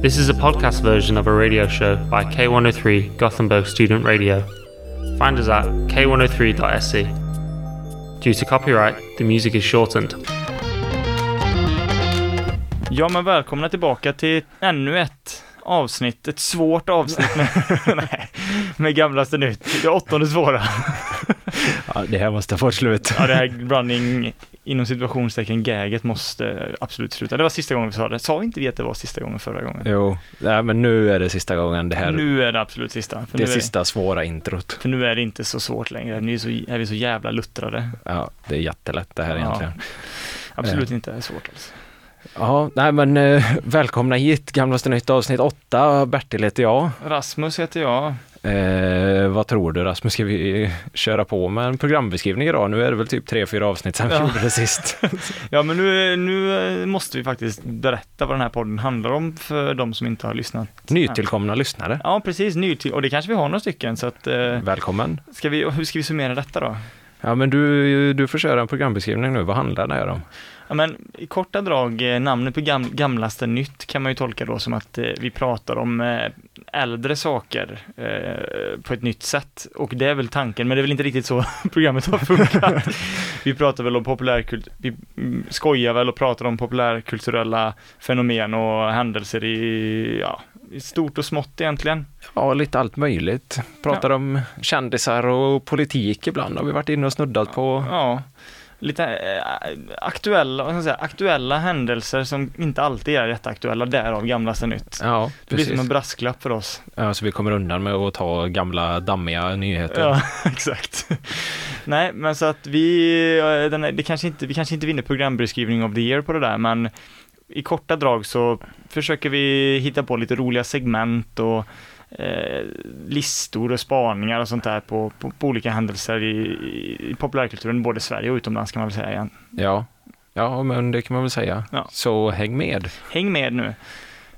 This is a podcast version of a radio show by K103 Gothenburg Student Radio. Find us at k103.se. Due to copyright, the music is shortened. Ja, men välkomna tillbaka till ännu ett avsnitt, ett svårt avsnitt med, nej, med gamlaste nytt. Det åttonde svåra. Ja, det här måste få ett slut. Ja, det här running inom situationstecken gaget måste absolut sluta. Det var sista gången vi sa det. Sa inte vi att det var sista gången förra gången? Jo, nej, men nu är det sista gången det här, Nu är det absolut sista. Det sista svåra introt. För nu är det inte så svårt längre. Nu är, så, är vi så jävla luttrade. Ja, det är jättelätt det här Ja. egentligen. Absolut inte svårt alls. Ja, nej men eh, välkomna hit, Gamlaste Nytt avsnitt 8. Bertil heter jag. Rasmus heter jag. Eh, vad tror du Rasmus, ska vi köra på med en programbeskrivning idag? Nu är det väl typ tre, fyra avsnitt sedan vi Ja. gjorde det sist. Ja, men nu, nu måste vi faktiskt berätta vad den här podden handlar om för de som inte har lyssnat. Nytillkomna lyssnare. Ja, precis. Ny till, och det kanske vi har några stycken, så att, eh, Välkommen. ska vi, hur ska vi summera detta då? Ja men du, du får köra en programbeskrivning nu, vad handlar det här om? Ja, men i korta drag, eh, namnet på gam, gamlaste nytt kan man ju tolka då som att eh, vi pratar om eh, äldre saker eh, på ett nytt sätt. Och det är väl tanken, men det är väl inte riktigt så programmet har funkat. vi pratar väl om populärkult, vi mm, skojar väl och pratar om populärkulturella fenomen och händelser i, ja, i stort och smått egentligen. Ja, lite allt möjligt. Pratar om kändisar och politik ibland har vi varit inne och snuddat på. Ja, lite eh, aktuella, vad ska man säga, aktuella händelser som inte alltid är jätteaktuella, därav gamlaste nytt. Ja, Det blir som en brasklapp för oss. Ja, så vi kommer undan med att ta gamla dammiga nyheter. Ja, exakt. Nej, men så att vi, eh, den det kanske inte, vi kanske inte vinner programbeskrivning of the year på det där, men i korta drag så försöker vi hitta på lite roliga segment och eh, listor och spaningar och sånt där på, på, på olika händelser i, i populärkulturen, både i Sverige och utomlands kan man väl säga igen. Ja, ja men det kan man väl säga. Ja. Så häng med. Häng med nu.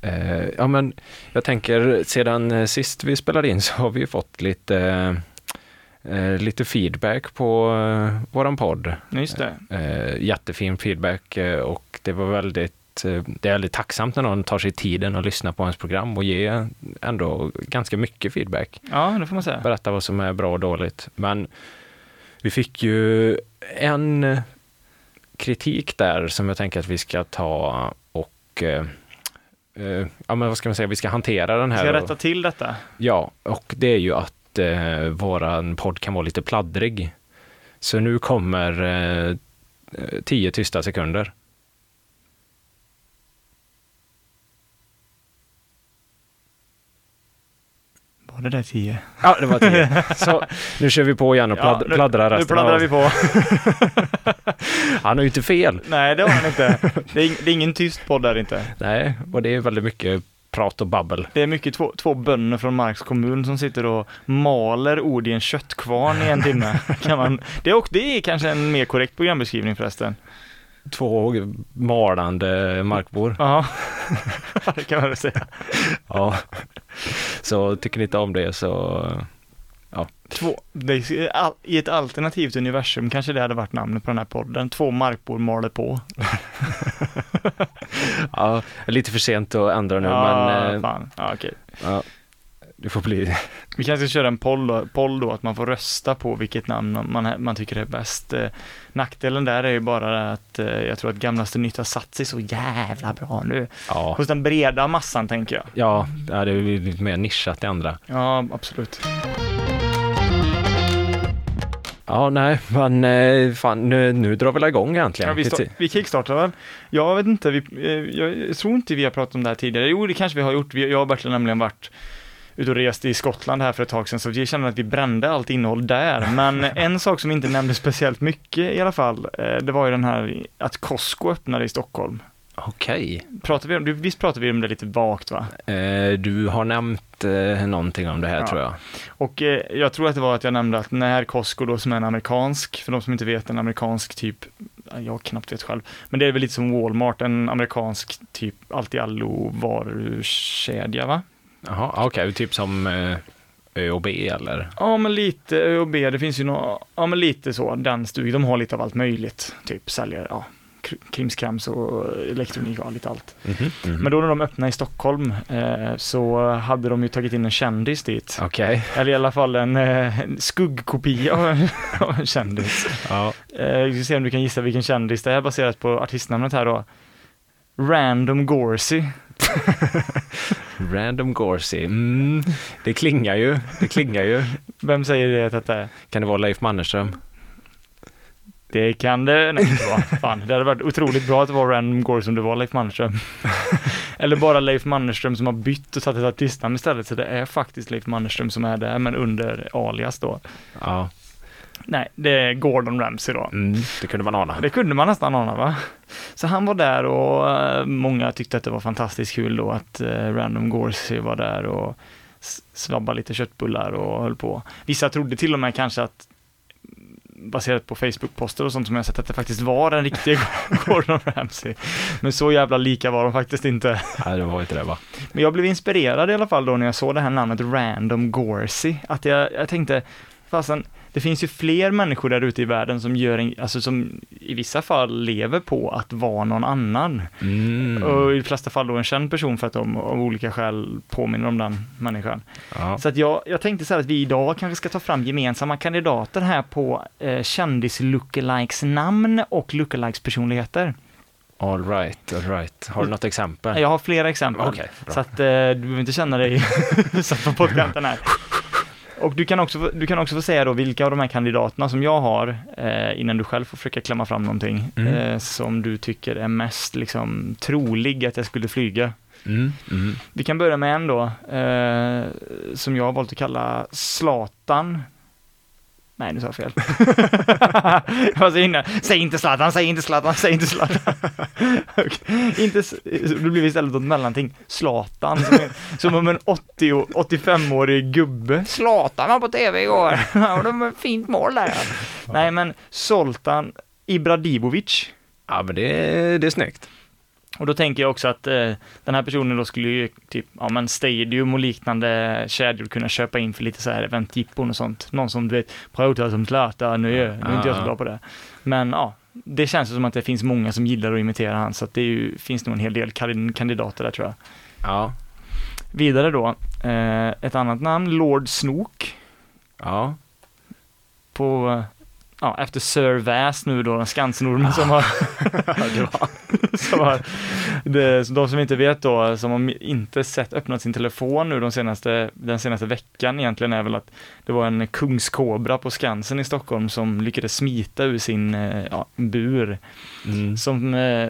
Eh, ja, men jag tänker sedan eh, sist vi spelade in så har vi fått lite, eh, lite feedback på eh, våran podd. Just det. Eh, jättefin feedback eh, och det var väldigt eh, det är väldigt tacksamt när någon tar sig tiden att lyssna på ens program och ge ändå ganska mycket feedback. Ja, det får man säga. berätta vad som är bra och dåligt. Men vi fick ju en kritik där som jag tänker att vi ska ta och eh, eh, ja, men vad ska man säga, vi ska hantera den här. Ska rätta till detta? Ja, och det är ju att eh, våran podd kan vara lite pladdrig. Så nu kommer eh, tio tysta sekunder. Var det där tio? Ja, det var tio. Så nu kör vi på igen och pladd, nu, pladdrar nu resten pladdrar av- vi på. Han har ju inte fel. Nej, det har han inte. Det är, det är ingen tyst podd där inte. Nej, och det är väldigt mycket prat och babbel. Det är mycket två, två bönder från Marks kommun som sitter och maler ord i en köttkvarn i en timme. Kan man, det, är, och det är kanske en mer korrekt programbeskrivning förresten. Två malande markbor. Ja, det kan man väl säga. Ja. Så tycker ni inte om det så Två, det all- I ett alternativt universum kanske det hade varit namnet på den här podden. Två markbor maler på. ja, lite för sent att ändra nu ja, men eh, fan. Ja, okej. ja, det får bli. Vi kanske ska köra en poll då, poll då, att man får rösta på vilket namn man, man tycker är bäst. Eh, nackdelen där är ju bara att eh, jag tror att gamlaste nytt har satt sig så jävla bra nu. Ja, Hos den breda massan tänker jag. ja det är lite mer nischat i andra. Ja, absolut. Ja, nej, men eh, fan, nu, nu drar vi igång egentligen. Ja, vi, sta- vi kickstartar väl? Jag vet inte, vi, eh, jag tror inte vi har pratat om det här tidigare. Jo, det kanske vi har gjort. Jag och Bertil har nämligen varit ute och rest i Skottland här för ett tag sedan, så vi känner att vi brände allt innehåll där. Men en sak som inte nämndes speciellt mycket i alla fall, eh, det var ju den här att Costco öppnade i Stockholm. Okej. Pratar vi om, visst pratade vi om det lite vagt va? Eh, du har nämnt eh, någonting om det här Ja. tror jag. Och eh, jag tror att det var att jag nämnde att när Costco då som är en amerikansk, för de som inte vet, en amerikansk typ, ja, jag knappt vet själv, men det är väl lite som Walmart, en amerikansk typ allt i allo varukedja va? Jaha, okej, typ som eh, Ö och B eller? Ja men lite ÖoB, det finns ju några, ja men lite så, den stugan, de har lite av allt möjligt, typ säljer, ja, krimskrams och elektronik och lite allt. Mhm, mhm. Men då när de öppnade i Stockholm eh, så hade de ju tagit in en kändis dit. Okej. Eller i alla fall en, eh, en skuggkopia av en, av en kändis. Ja. Eh, vi ska se om du kan gissa vilken kändis det är baserat på artistnamnet här då. Random Gorsey. Random Gorsey. Mm. Det klingar ju. Det klingar ju. Vem säger det att detta är? Kan det vara Leif Mannerström? Det kan det nej, inte vara. Fan, det hade varit otroligt bra att det var Random Gorsey om det var Leif Mannerström. Eller bara Leif Mannerström som har bytt och satt ett artistnamn istället. Så det är faktiskt Leif Mannerström som är där, men under alias då. Ja. Nej, det är Gordon Ramsay då. Mm. Det kunde man ana. Det kunde man nästan ana va? Så han var där och eh, många tyckte att det var fantastiskt kul då att eh, Random Gorsey var där och svabbade lite köttbullar och höll på. Vissa trodde till och med kanske att baserat på Facebook-poster och sånt som jag sett att det faktiskt var den riktiga Gordon Ramsay. Men så jävla lika var de faktiskt inte. Nej, det var inte det va? Men jag blev inspirerad i alla fall då när jag såg det här namnet Random Gorsey. Att jag, jag tänkte, fasen, det finns ju fler människor där ute i världen som gör en, alltså som i vissa fall lever på att vara någon annan. Mm. Och i de flesta fall då en känd person för att de av olika skäl påminner om den människan. Ja. Så att jag, jag tänkte så här att vi idag kanske ska ta fram gemensamma kandidater här på eh, kändis-lookalikes namn och lookalikes personligheter. All right, all right. Har du något exempel? Jag har flera exempel. Bra. Så att eh, du behöver inte känna dig satt på pottkanten här. Och du kan, också, du kan också få säga då vilka av de här kandidaterna som jag har, eh, innan du själv får försöka klämma fram någonting, Mm. eh, som du tycker är mest liksom, trolig att jag skulle flyga. Mm. Mm. Vi kan börja med en då, eh, som jag har valt att kalla Zlatan. Nej, nu sa jag fel. jag var så inne. Säg inte Zlatan, säg inte Zlatan, säg inte Zlatan. Okej. inte, det blev istället något mellanting. Zlatan, som, är, som om en 80, och- 85-årig gubbe. Zlatan var på tv igår. Det var ett fint mål där. Nej, men Zoltan Ibrahimovic. Ja, men det, är- det är snyggt. Och då tänker jag också att eh, den här personen då skulle ju typ, ja men Stadium och liknande kedjor kunna köpa in för lite så här eventjippon och sånt. Någon som du vet pratar som Zlatan, nu, är- nu är inte jag så Ja. bra på det. Men ja, det känns som att det finns många som gillar att imitera han, så att det ju, finns nog en hel del kan- kandidater där tror jag. Ja. Vidare då, eh, ett annat namn, Lord Snook. Ja. På, eh, ja, efter Sir Väs nu då, Skansenormen som har som har, det, de som inte vet då, som har inte sett öppnat sin telefon nu de senaste, den senaste veckan egentligen är väl att det var en kungskobra på Skansen i Stockholm som lyckades smita ur sin eh, ja, bur. Mm. Som eh,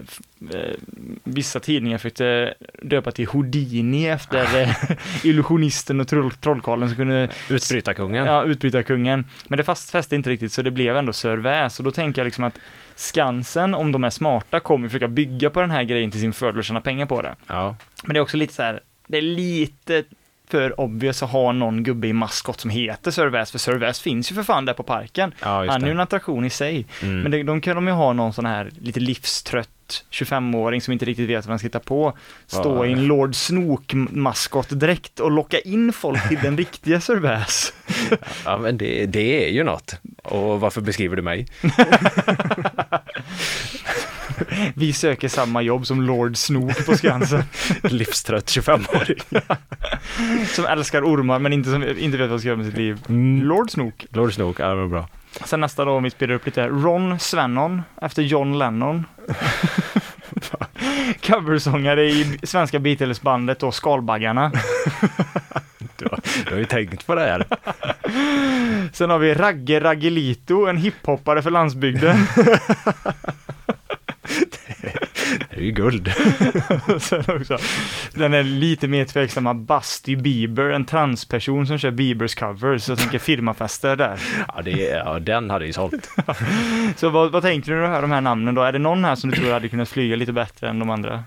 vissa tidningar försökte döpa till Houdini efter eh, illusionisten och troll, trollkarlen som kunde Utbrytarkungen. Ja, utbrytarkungen. Men det fast fäste inte riktigt så det blev ändå Sir Väs och då tänker jag liksom att Skansen, om de är smarta, kommer försöka bygga på den här grejen till sin fördel och tjäna pengar på det. Ja. Men det är också lite så här, det är lite för obvious att ha någon gubbe i maskot som heter Sir Väs, för Sir Väs finns ju för fan där på parken. ja, Han är ju en attraktion i sig. Mm. Men det, de kan de ju ha någon sån här lite livstrött 25-åring som inte riktigt vet vad han ska hitta på, stå Ja. i en Lord Snook-maskotdräkt och locka in folk till den riktiga Sir Väs. Ja, men det, det är ju något. Och varför beskriver du mig? Vi söker samma jobb som Lord Snook på Skansen. Livstrött 25-åring. som älskar ormar men inte, som, inte vet vad han ska göra med sitt liv. Mm. Lord Snook. Lord Snook, ja det var bra. Sen nästa då, om vi spelar upp lite, Ron Svennon efter John Lennon. Coversångare i svenska Beatles-bandet och Skalbaggarna. Du har, du har ju tänkt på det här. Sen har vi Ragge Raggelito, en hiphoppare för landsbygden. Det är ju guld. Sen också, den är lite mer tveksamma Busty Bieber, en transperson som kör Biebers covers. Jag tänker firmafester där. Ja, det, ja den hade ju sålt. Så vad, vad tänkte du här, de här namnen då? Är det någon här som du tror hade kunnat flyga lite bättre än de andra?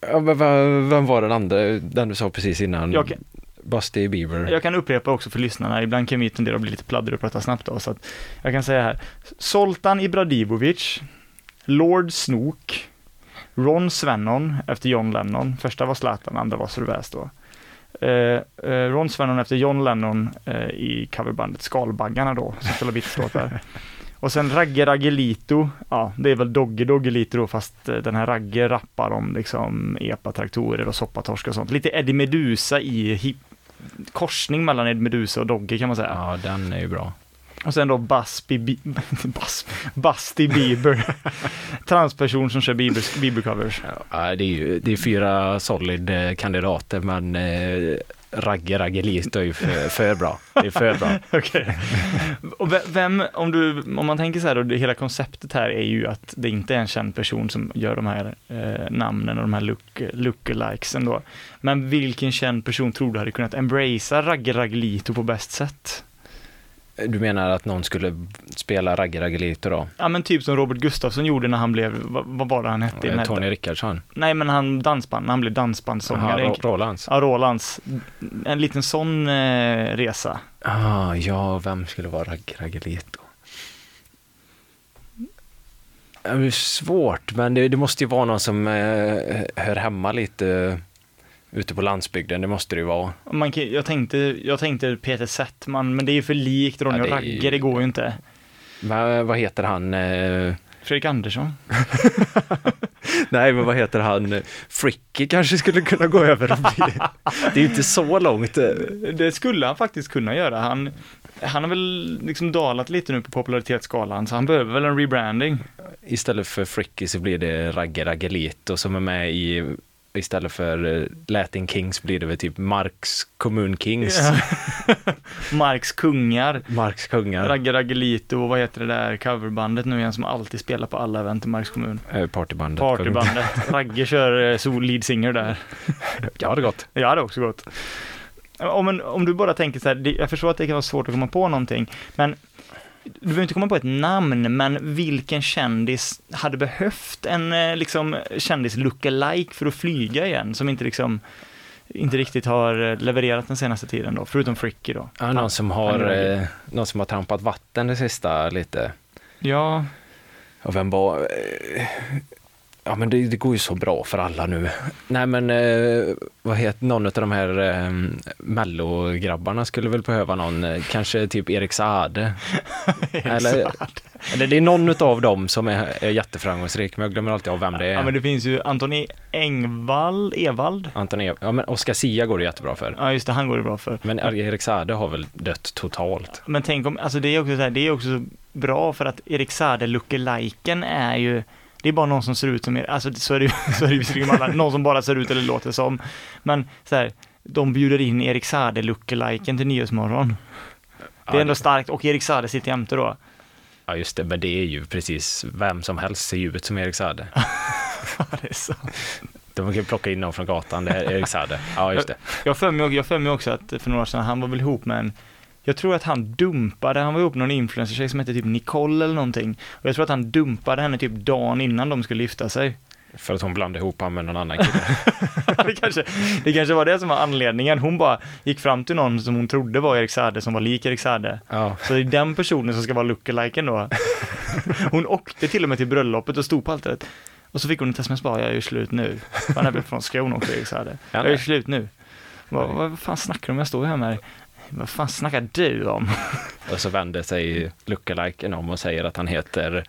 Ja, men vem, var den andra, den du sa precis innan? Jag kan- Busty Bieber. Jag kan upprepa också för lyssnarna, ibland kan vi tendera att bli lite pladder och prata snabbt då, så att jag kan säga här. Zoltan Ibrahimovic, Lord Snook, Ron Svennon efter John Lennon, första var Zlatan, andra var Sylvester då. Eh, eh, Ron Svennon efter John Lennon eh, i coverbandet Skalbaggarna då, som spelar Beatles-låtar. Och sen Ragge Raggelito, ja det är väl Dogge Doggelito då fast eh, den här Ragge rappar om liksom epatraktorer och soppatorsk och sånt. Lite Eddie Meduza i hip korsning mellan Eddie Meduza och Dogge kan man säga. Ja, den är ju bra. Och sen då Busby, Bi- Bus, Busty Bieber, transperson som kör Bieber, Bieber-covers. Ja, det är ju det är fyra solid eh, kandidater, men eh, Ragge Raggelito är ju för, för bra. Det är för bra. Okej. Och ve- vem, om du, om man tänker så här då, det hela konceptet här är ju att det inte är en känd person som gör de här eh, namnen och de här look, lookalikesen då. Men vilken känd person tror du hade kunnat embracea Ragge Raggelito på bäst sätt? Du menar att någon skulle spela Ragge Raggelito då? Ja men typ som Robert Gustafsson gjorde när han blev, vad, vad var det han hette? Eh, Tony Rickardsson? Nej men han dansband, han blev dansbandssångare. Jaha, Ro- Rolands? Ja, Rolands. En liten sån eh, resa. Ah, ja, vem skulle vara Ragge Raggelito? Det är svårt, men det, det måste ju vara någon som eh, hör hemma lite ute på landsbygden. Det måste det ju vara. Man, kan- jag, tänkte, jag tänkte Peter Settman, men det är ju för likt Ronny Ja, och ju- Ragge, det går ju inte. Men, vad heter han? Eh, Fredrik Andersson. nej, men vad heter han? Fricky kanske skulle kunna gå över och bli... det är ju inte så långt. Det skulle han faktiskt kunna göra. Han, han har väl liksom dalat lite nu på popularitetsskalan, så han behöver väl en rebranding. Istället för Fricky så blir det Ragge Raggelito som är med i Istället för eh, Latin Kings blir det väl typ Marks Kommun Kings. Marks kungar. Marks kungar. Ragge Raggelito och vad heter det där coverbandet nu igen som alltid spelar på alla event i Marks kommun? Eh, Partybandet. Partybandet. Ragge kör eh, sol lead singer där. Ja, det är gott. Ja, det är också gott. Om, en, om du bara tänker så här, jag förstår att det kan vara svårt att komma på någonting, men du behöver inte komma på ett namn, men vilken kändis hade behövt en eh, liksom kändis lookalike för att flyga igen, som inte liksom inte riktigt har eh, levererat den senaste tiden då, förutom Fricky då. Ja, någon som har, eh, någon som har trampat vatten det sista lite. Ja, Och vem var... eh, Ja men det, det går ju så bra för alla nu. Nej men eh, vad heter någon av de här eh, mellograbbarna skulle väl behöva någon, eh, kanske typ Erik Saade. eller, eller det är någon av dem som är, är jätteframgångsrik men jag glömmer alltid av vem det är. ja, men det finns ju Antoni Engvall, Evald. Anton ja men Oscar Sia går det jättebra för. Ja, just det, han går det bra för. Men Erik Saade har väl dött totalt. Men tänk om, alltså det är också så här, det är också så bra för att Erik Saade lookaliken är ju det är bara någon som ser ut som er, alltså så är det ju, visserligen alla, någon som bara ser ut eller låter som. Men så här, de bjuder in Erik Saade lookaliken till Nyhetsmorgon. Det är Ja, ändå starkt och Erik Saade sitter jämte då. Ja just det, men det är ju precis vem som helst ser ju ut som Erik Saade. Ja, det är så. De kan plocka in någon från gatan, det är Erik Saade. Ja just det. Jag har för mig också att för några år sedan, han var väl ihop med en jag tror att han dumpade, han var ihop med någon influencer som hette typ Nicole eller någonting. Och jag tror att han dumpade henne typ dagen innan de skulle gifta sig. För att hon blandade ihop honom med någon annan kille. det, kanske, det kanske var det som var anledningen. Hon bara gick fram till någon som hon trodde var Erik Saade, som var lik Erik Saade. Ja. Så det är den personen som ska vara lookaliken då. Hon åkte till och med till bröllopet och stod på altaret. Och så fick hon ett sms bara, jag är ju slut nu. Han är väl från Skåne också, Erik Saade. Ja, Jag är ju slut nu. Vad, vad fan snackar du om? Jag står ju här med dig. Vad fan snackar du om? Och så vänder sig lookaliken om och säger att han heter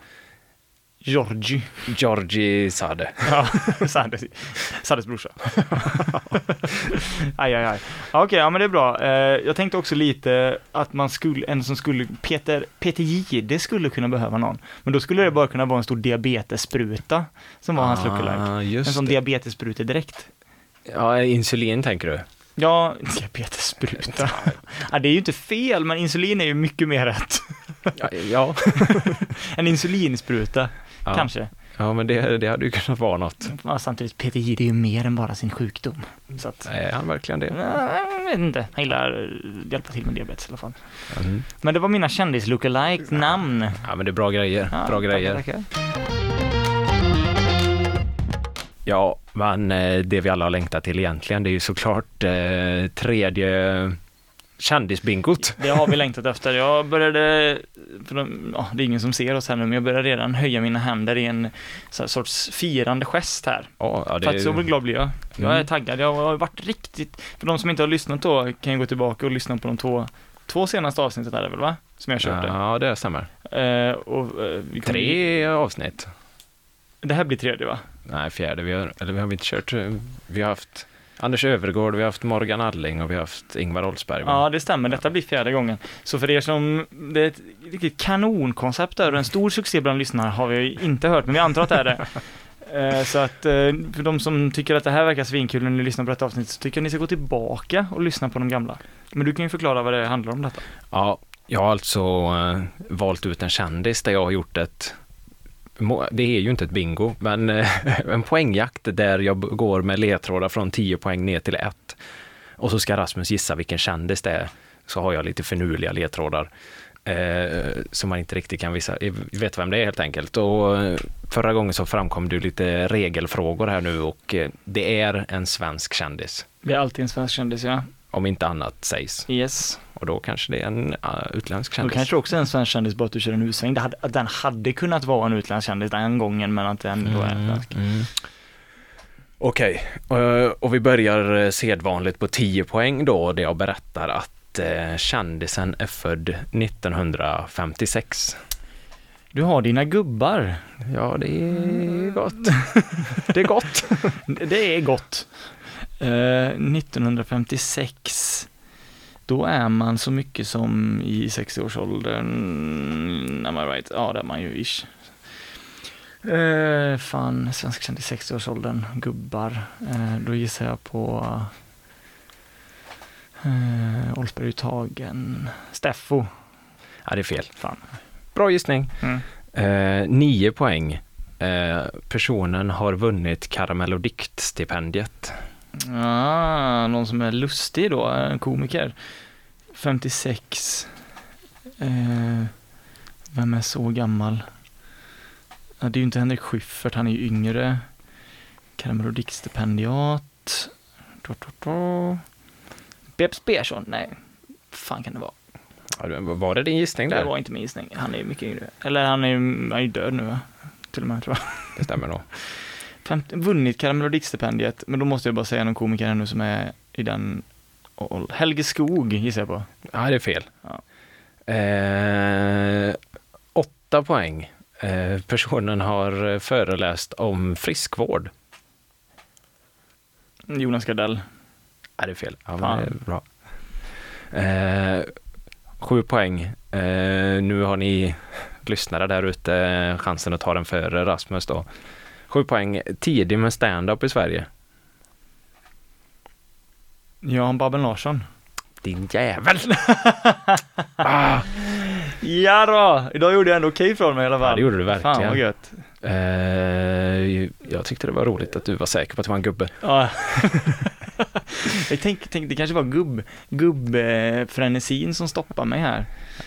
Georgie. Georgi Saade. Ja, Saades, Saades brorsa. aj, aj, aj. Okej, ja men det är bra. Eh, jag tänkte också lite att man skulle, en som skulle, Peter, Peter Jihde skulle kunna behöva någon. Men då skulle det bara kunna vara en stor diabetesspruta som var hans lookalike. Ah, En sån direkt. Ja, insulin tänker du? Ja, diabetesspruta. ja, det är ju inte fel, men insulin är ju mycket mer rätt. Ja, ja. En insulinspruta, ja. kanske. Ja, men det, det hade ju kunnat vara något. Ja, samtidigt, Peter Jihde är ju mer än bara sin sjukdom. Så att, Är han verkligen det? Jag vet inte. Han gillar eh, hjälpa till med diabetes i alla fall. Mm. Men det var mina kändis lookalike namn. Ja, men det är bra grejer. Ja, bra grejer. tackar. Ja, men eh, det vi alla har längtat till egentligen, det är ju såklart eh, tredje kändisbingot. Det har vi längtat efter. Jag började, för de, ja, det är ingen som ser oss här nu, men jag började redan höja mina händer i en här, sorts firande gest här. Ja, ja, det Faktiskt så glad blir jag. Jag är Mm. taggad. Jag har varit riktigt, för de som inte har lyssnat då kan ju gå tillbaka och lyssna på de två, två senaste avsnittet är det väl va? som jag körde. Ja, det stämmer. Eh, och, eh, Tre avsnitt. Det här blir tredje va? Nej, fjärde. Vi har, eller vi har inte kört. Vi har haft Anders Övergård, vi har haft Morgan Alling och vi har haft Ingvar Oldsberg. Ja, det stämmer. Detta blir fjärde gången. Så för er som, det är ett riktigt kanonkoncept där och en stor succé bland lyssnarna har vi inte hört, men vi antar att det är det. Eh, Så att eh, för de som tycker att det här verkar svinkul när ni lyssnar på detta avsnitt så tycker jag ni ska gå tillbaka och lyssna på de gamla. Men du kan ju förklara vad det handlar om detta. Ja, jag har alltså eh, valt ut en kändis där jag har gjort ett det är ju inte ett bingo, men eh, en poängjakt där jag går med ledtrådar från 10 poäng ner till 1. Och så ska Rasmus gissa vilken kändis det är. Så har jag lite finurliga ledtrådar. Eh, som man inte riktigt kan visa, vet vem det är helt enkelt. Och eh, förra gången så framkom det lite regelfrågor här nu och eh, det är en svensk kändis. Det är alltid en svensk kändis, ja. Om inte annat sägs. Yes. Och då kanske det är en uh, utländsk Då kändis. kanske också är en svensk kändis bara att du kör en U-sväng. Det hade, den hade kunnat vara en utländsk kändis den gången, men att den då är svensk. Mm. Okej, eh, och vi börjar eh, sedvanligt på 10 poäng då, där jag berättar att eh, kändisen är född 1956. Du har dina gubbar. Ja, det är gott. Det är gott. Det är gott. Eh, 1956, då är man så mycket som i 60-årsåldern. Am I right? Ja, det är man ju ish. Eh, fan, svensk kändis i 60-årsåldern, gubbar. Eh, då gissar jag på eh, Oldsberg Tagen. Steffo. Ja, det är fel. Fan. Bra gissning. Mm. Eh, 9 poäng. Eh, personen har vunnit Karamell och diktstipendiet. Ah, någon som är lustig då, en komiker. 56. Eh, vem är så gammal? Ja, det är ju inte Henrik Schyffert, han är ju yngre. Då, då. Peps Persson? Nej. fan kan det vara? Ja, det- Var det din gissning Det där? var inte min gissning. Han är ju mycket yngre. Eller han är ju han är ju död nu va? Till och med tror jag. Det stämmer nog. Vunnit diktstipendiet, men då måste jag bara säga någon komiker här nu som är i den åldern. Helge Skog gissar jag på. Ja, det är fel. Ja. Eh, åtta poäng. Eh, personen har föreläst om friskvård. Jonas Gardell. Ja, det är fel. Ja, men det är bra. Eh, sju poäng. Eh, nu har ni lyssnare där ute chansen att ta den före Rasmus då. Sju poäng. Tidig med stand-up i Sverige. Jan Babben Larsson. Din jävel! ah, Ja då! Idag gjorde jag ändå okej från mig i alla fall. ja, det gjorde du Fan vad verkligen. gött. Eh, jag tyckte det var roligt att du var säker på att det var en gubbe. Ja. jag tänkte, tänkte det kanske var gubb, gubbfrenesin som stoppar mig här.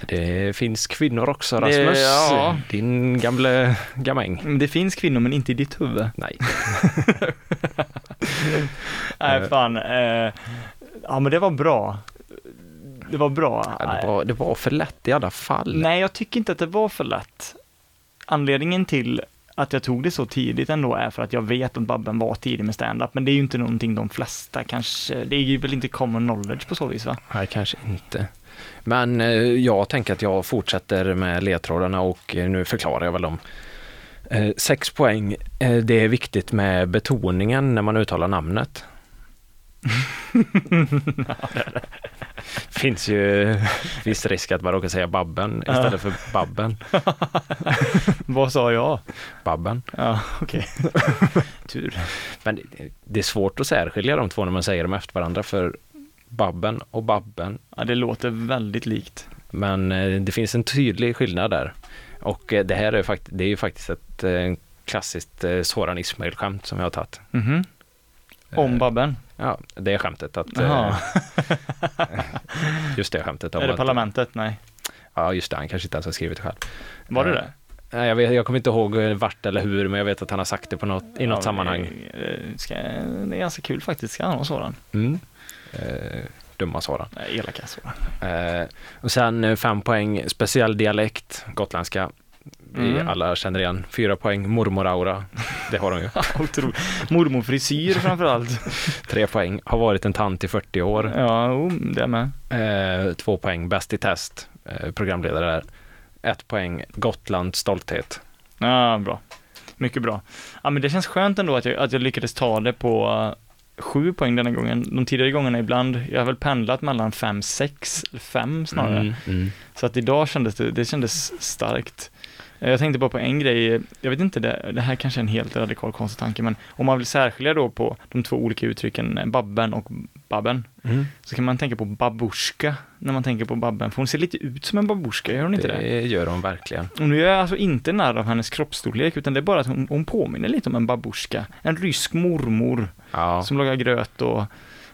Det finns kvinnor också Det- Rasmus. ja. Din gamle gamäng. Men Det finns kvinnor men inte i ditt huvud. Nej. Nej fan. Eh, ja men det var bra. Det var bra. Ja, det, var, det var för lätt i alla fall. Nej, jag tycker inte att det var för lätt. Anledningen till att jag tog det så tidigt ändå är för att jag vet att Babben var tidig med stand-up, men det är ju inte någonting de flesta kanske, det är ju väl inte common knowledge på så vis va? Nej, kanske inte. Men eh, jag tänker att jag fortsätter med ledtrådarna och eh, nu förklarar jag väl dem. Eh, sex poäng. Eh, det är viktigt med betoningen när man uttalar namnet. Finns ju viss risk att man råkar säga Babben Ja. istället för Babben. Vad sa jag? Babben. Ja, okej. Tur. Men det, det är svårt att särskilja de två när man säger dem efter varandra för Babben och Babben. Ja, det låter väldigt likt. Men eh, det finns en tydlig skillnad där. Och eh, det här är, fakt- det är ju faktiskt ett eh, klassiskt Soran Ismail-skämt som jag har tagit. Mhm. Om Eh, Babben? Ja, det är skämtet att... Eh, just det skämtet. om Är det att- Parlamentet? Nej. Ja, just det. Han kanske inte ens har skrivit det själv. Var det Eh, det? Nej, jag, vet, jag kommer inte ihåg vart eller hur, men jag vet att han har sagt det på något, i något Ja, sammanhang. Ska, det är ganska kul faktiskt, ska han ha sådan? Mm. Eh, dumma Soran. Nej, elaka sådan. Eh, och sen eh, fem poäng speciell dialekt, gotländska. Vi Mm. alla känner igen. Fyra poäng mormoraura. Det har de ju. Mormorfrisyr framförallt. Tre poäng. Har varit en tant i 40 år. Ja, jo, det med. Eh, två poäng. Bäst i test. eh, programledare där. Ett poäng, Gotland stolthet. Ja, bra. Mycket bra. Ja, men det känns skönt ändå att jag, att jag lyckades ta det på eh, sju poäng denna gången. De tidigare gångerna ibland, jag har väl pendlat mellan fem, sex, fem snarare. Mm, mm. Så att idag kändes det, det kändes starkt. Eh, Jag tänkte bara på en grej, jag vet inte, det, det här kanske är en helt radikal konstig men om man vill särskilja då på de två olika uttrycken eh, babben och babben, Mm. så kan man tänka på babushka när man tänker på babben, för hon ser lite ut som en babushka, gör hon inte det? Det gör de verkligen. Och nu är jag alltså inte narr av hennes kroppsstorlek, utan det är bara att hon, hon påminner lite om en babushka. En rysk mormor Ja, som lagar gröt och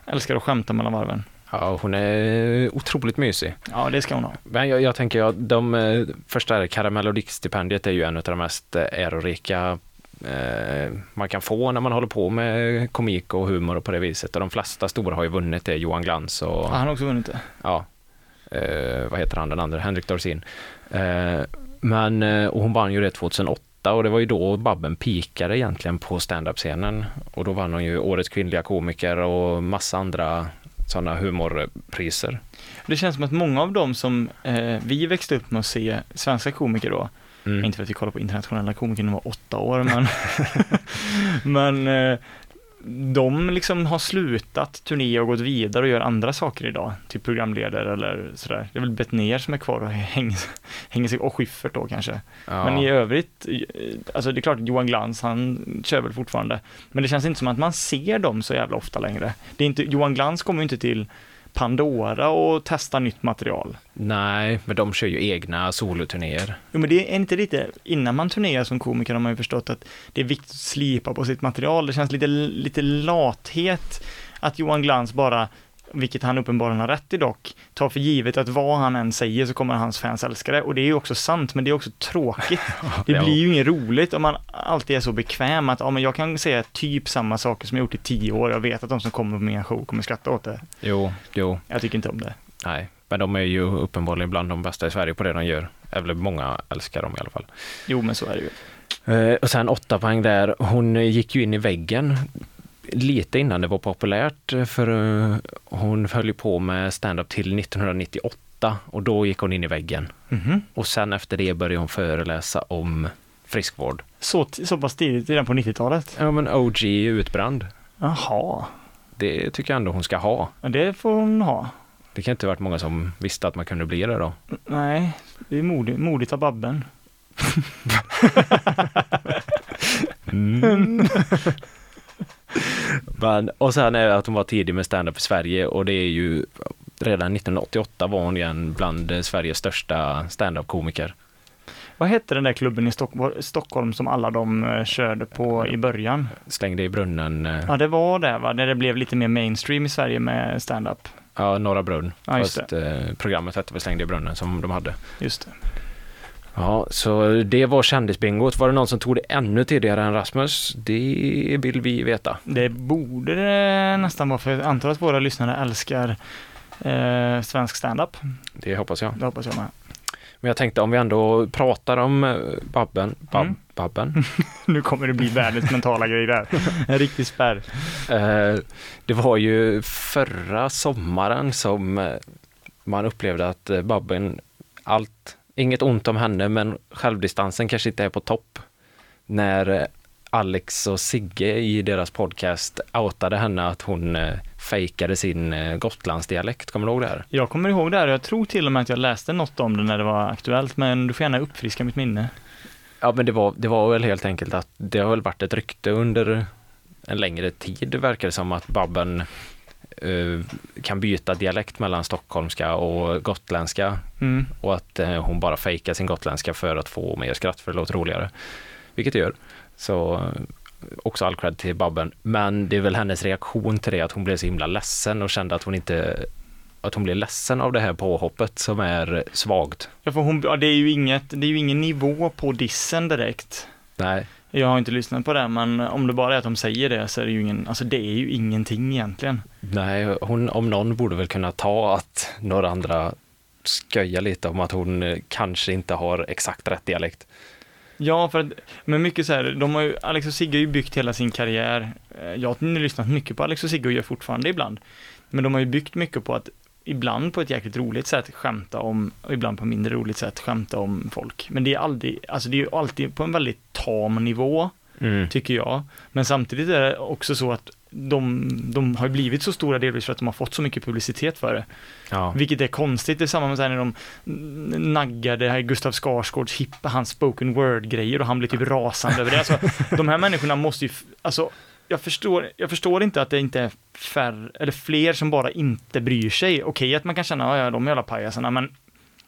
älskar att skämta mellan varven. Ja, hon är otroligt mysig. Ja, det ska hon ha. Men jag, jag tänker, ja, de eh, första Karamell och Dick-stipendiet är ju en av de mest eh, ärorika eh, man kan få när man håller på med komik och humor och på det viset. Och de flesta stora har ju vunnit det, Johan Glans och Ja, han har också vunnit det. ja, eh, vad heter han den andra, Henrik Dorsin. Eh, men, eh, och hon vann ju det 2008 och det var ju då Babben pikade egentligen på stand-up-scenen. Och då vann hon ju Årets kvinnliga komiker och massa andra sådana humorpriser. Det känns som att många av dem som eh, vi växte upp med att se, svenska komiker då, Mm. inte för att vi kollar på internationella komiker när vi var åtta år, men, men eh, de liksom har slutat turné och gått vidare och gör andra saker idag, typ programledare eller sådär. Det är väl Bettner som är kvar och hänger, hänger sig, och Schyffert då kanske. Ja. Men i övrigt, eh, alltså det är klart Johan Glans, han kör väl fortfarande. Men det känns inte som att man ser dem så jävla ofta längre. Det är inte, Johan Glans kommer ju inte till Pandora och testar nytt material. Nej, men de kör ju egna soloturnéer. Jo men det är inte lite, innan man turnerar som komiker har man ju förstått att det är viktigt att slipa på sitt material. Det känns lite, lite lathet att Johan Glans bara, vilket han uppenbarligen har rätt i dock, tar för givet att vad han än säger så kommer hans fans älska det. Och det är ju också sant, men det är också tråkigt. Det blir ju inget roligt om man alltid är så bekväm att, ja men jag kan säga typ samma saker som jag gjort i tio år. Jag vet att de som kommer på min show kommer skratta åt det. Jo, jo, Jag tycker inte om det. nej. Men de är ju uppenbarligen bland de bästa i Sverige på det de gör. Eller många älskar dem i alla fall. Jo men så är det ju. Eh, och sen åtta poäng där. Hon gick ju in i väggen lite innan det var populärt eh, för eh, hon höll ju på med stand-up till 1998 och då gick hon in i väggen. Mhm. Och sen efter det började hon föreläsa om friskvård. Så, så pass tidigt, redan på 90-talet? Ja men OG utbränd. Jaha, Det tycker jag ändå hon ska ha. ja, det får hon ha. Det kan inte varit många som visste att man kunde bli det då. Nej, det är modigt, modigt av Babben. Men, och sen är det att hon var tidig med stand-up i Sverige och det är ju redan 1988 var hon igen bland Sveriges största stand-up-komiker. Vad hette den där klubben i Stock- Stockholm som alla de eh, körde på i början? Slängde i brunnen, eh, Ja, det var det va, när det blev lite mer mainstream i Sverige med stand-up. ja, Norra Brunn. Ja, Fast eh, programmet hette väl Slängde i brunnen som de hade. Just det. Ja, så det var kändisbingot. Var det någon som tog det ännu tidigare än Rasmus? Det vill vi veta. Det borde det nästan vara, för jag antar att våra lyssnare älskar eh, svensk stand-up. Det hoppas jag. Det hoppas jag med. Men jag tänkte om vi ändå pratar om eh, Babben, Bab, Mm. Babben. Nu kommer det bli världens mentala grej där. En riktig spärr. Eh, det var ju förra sommaren som eh, man upplevde att Babben, allt, inget ont om henne, men självdistansen kanske inte är på topp. När eh, Alex och Sigge i deras podcast outade henne att hon eh, fejkade sin eh, Gotlandsdialekt. Kommer du ihåg det här? Jag kommer ihåg det här, jag tror till och med att jag läste något om det när det var aktuellt, men du får gärna uppfriska mitt minne. Ja, men det var, det var väl helt enkelt att det har väl varit ett rykte under en längre tid, verkar det som, att Babben kan byta dialekt mellan stockholmska och gotländska Mm. och att eh, hon bara fejkar sin gotländska för att få mer skratt, för det låter roligare. Vilket det gör. Så eh, också all cred till Babben. Men det är väl hennes reaktion till det, att hon blev så himla ledsen och kände att hon inte att hon blev ledsen av det här påhoppet som är svagt. Ja, för hon, ja, det är ju inget, det är ju ingen nivå på dissen direkt. Nej, Jag har inte lyssnat på det, men om det bara är att de säger det så är det ju ingen, alltså det är ju ingenting egentligen. Nej, hon om någon borde väl kunna ta att några andra skojar lite om att hon eh, kanske inte har exakt rätt dialekt. Ja, för att, men mycket så här, de har ju, Alex och Sigge har ju byggt hela sin karriär. Eh, Jag har lyssnat mycket på Alex och Sigge och gör fortfarande ibland. Men de har ju byggt mycket på att ibland på ett jäkligt roligt sätt skämta om, och ibland på mindre roligt sätt skämta om folk. Men det är aldrig, alltså det är ju alltid på en väldigt tam nivå, Mm. tycker jag. Men samtidigt är det också så att de, de har ju blivit så stora delvis för att de har fått så mycket publicitet för det. Ja. Vilket är konstigt, det är samma med när de naggade här Gustav Skarsgårds hip, hans spoken word-grejer och han blev typ rasande över det. Alltså, de här människorna måste ju, alltså, jag förstår, jag förstår inte att det inte är färre, eller fler som bara inte bryr sig. Okej att man kan känna, "Ja, de är jävla pajasarna, men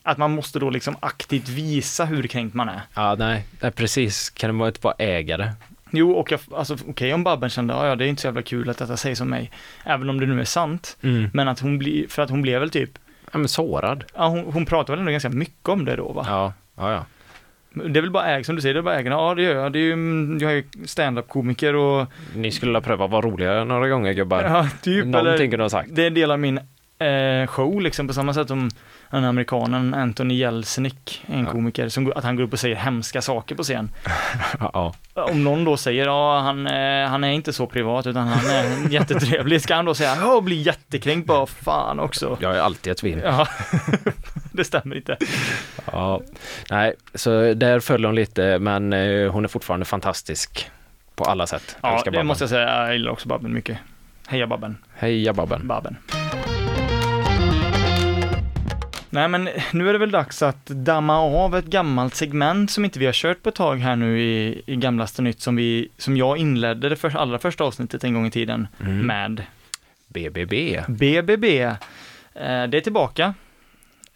att man måste då liksom aktivt visa hur kränkt man är. ja, nej, nej, precis. Kan det vara inte bara ägare? Jo, och jag, alltså okej om Babben kände, ja, det är inte så jävla kul att detta sägs om mig, även om det nu är sant, Mm. men att hon blir, för att hon blev väl typ, Ja, men sårad. ja, hon, hon pratar väl ändå ganska mycket om det då, va? Ja, ja, ja. Det är väl bara äg, som du säger, det är bara ägarna. Ja, det gör jag. Det är ju, mm, jag är ju stand-up-komiker och... Ni skulle ha prövat vara roliga några gånger gubbar. Ja, typ. Någonting kunde ha sagt. det är en del av min eh, show, liksom, på samma sätt som den amerikanen Anthony Jelznick, en Ja. komiker, som, att han går upp och säger hemska saker på scen. Ja. Om någon då säger, ja, han, eh, han är inte så privat, utan han är jättetrevlig, ska han då säga, ja, och bli jättekränkt, bara fan också. Jag är alltid ett vin. Ja, det stämmer inte. Ja. Nej, så där föll hon lite, men eh, hon är fortfarande fantastisk på alla sätt. Ja, Älskar det Babben. måste jag säga, jag gillar också Babben mycket. Heja Babben. Heja Babben. Babben. Nej men nu är det väl dags att damma av ett gammalt segment som inte vi har kört på ett tag här nu i, i Gamlaste Nytt som vi, som jag inledde det för, allra första avsnittet en gång i tiden Mm. med. BBB, BBB. Eh, det är tillbaka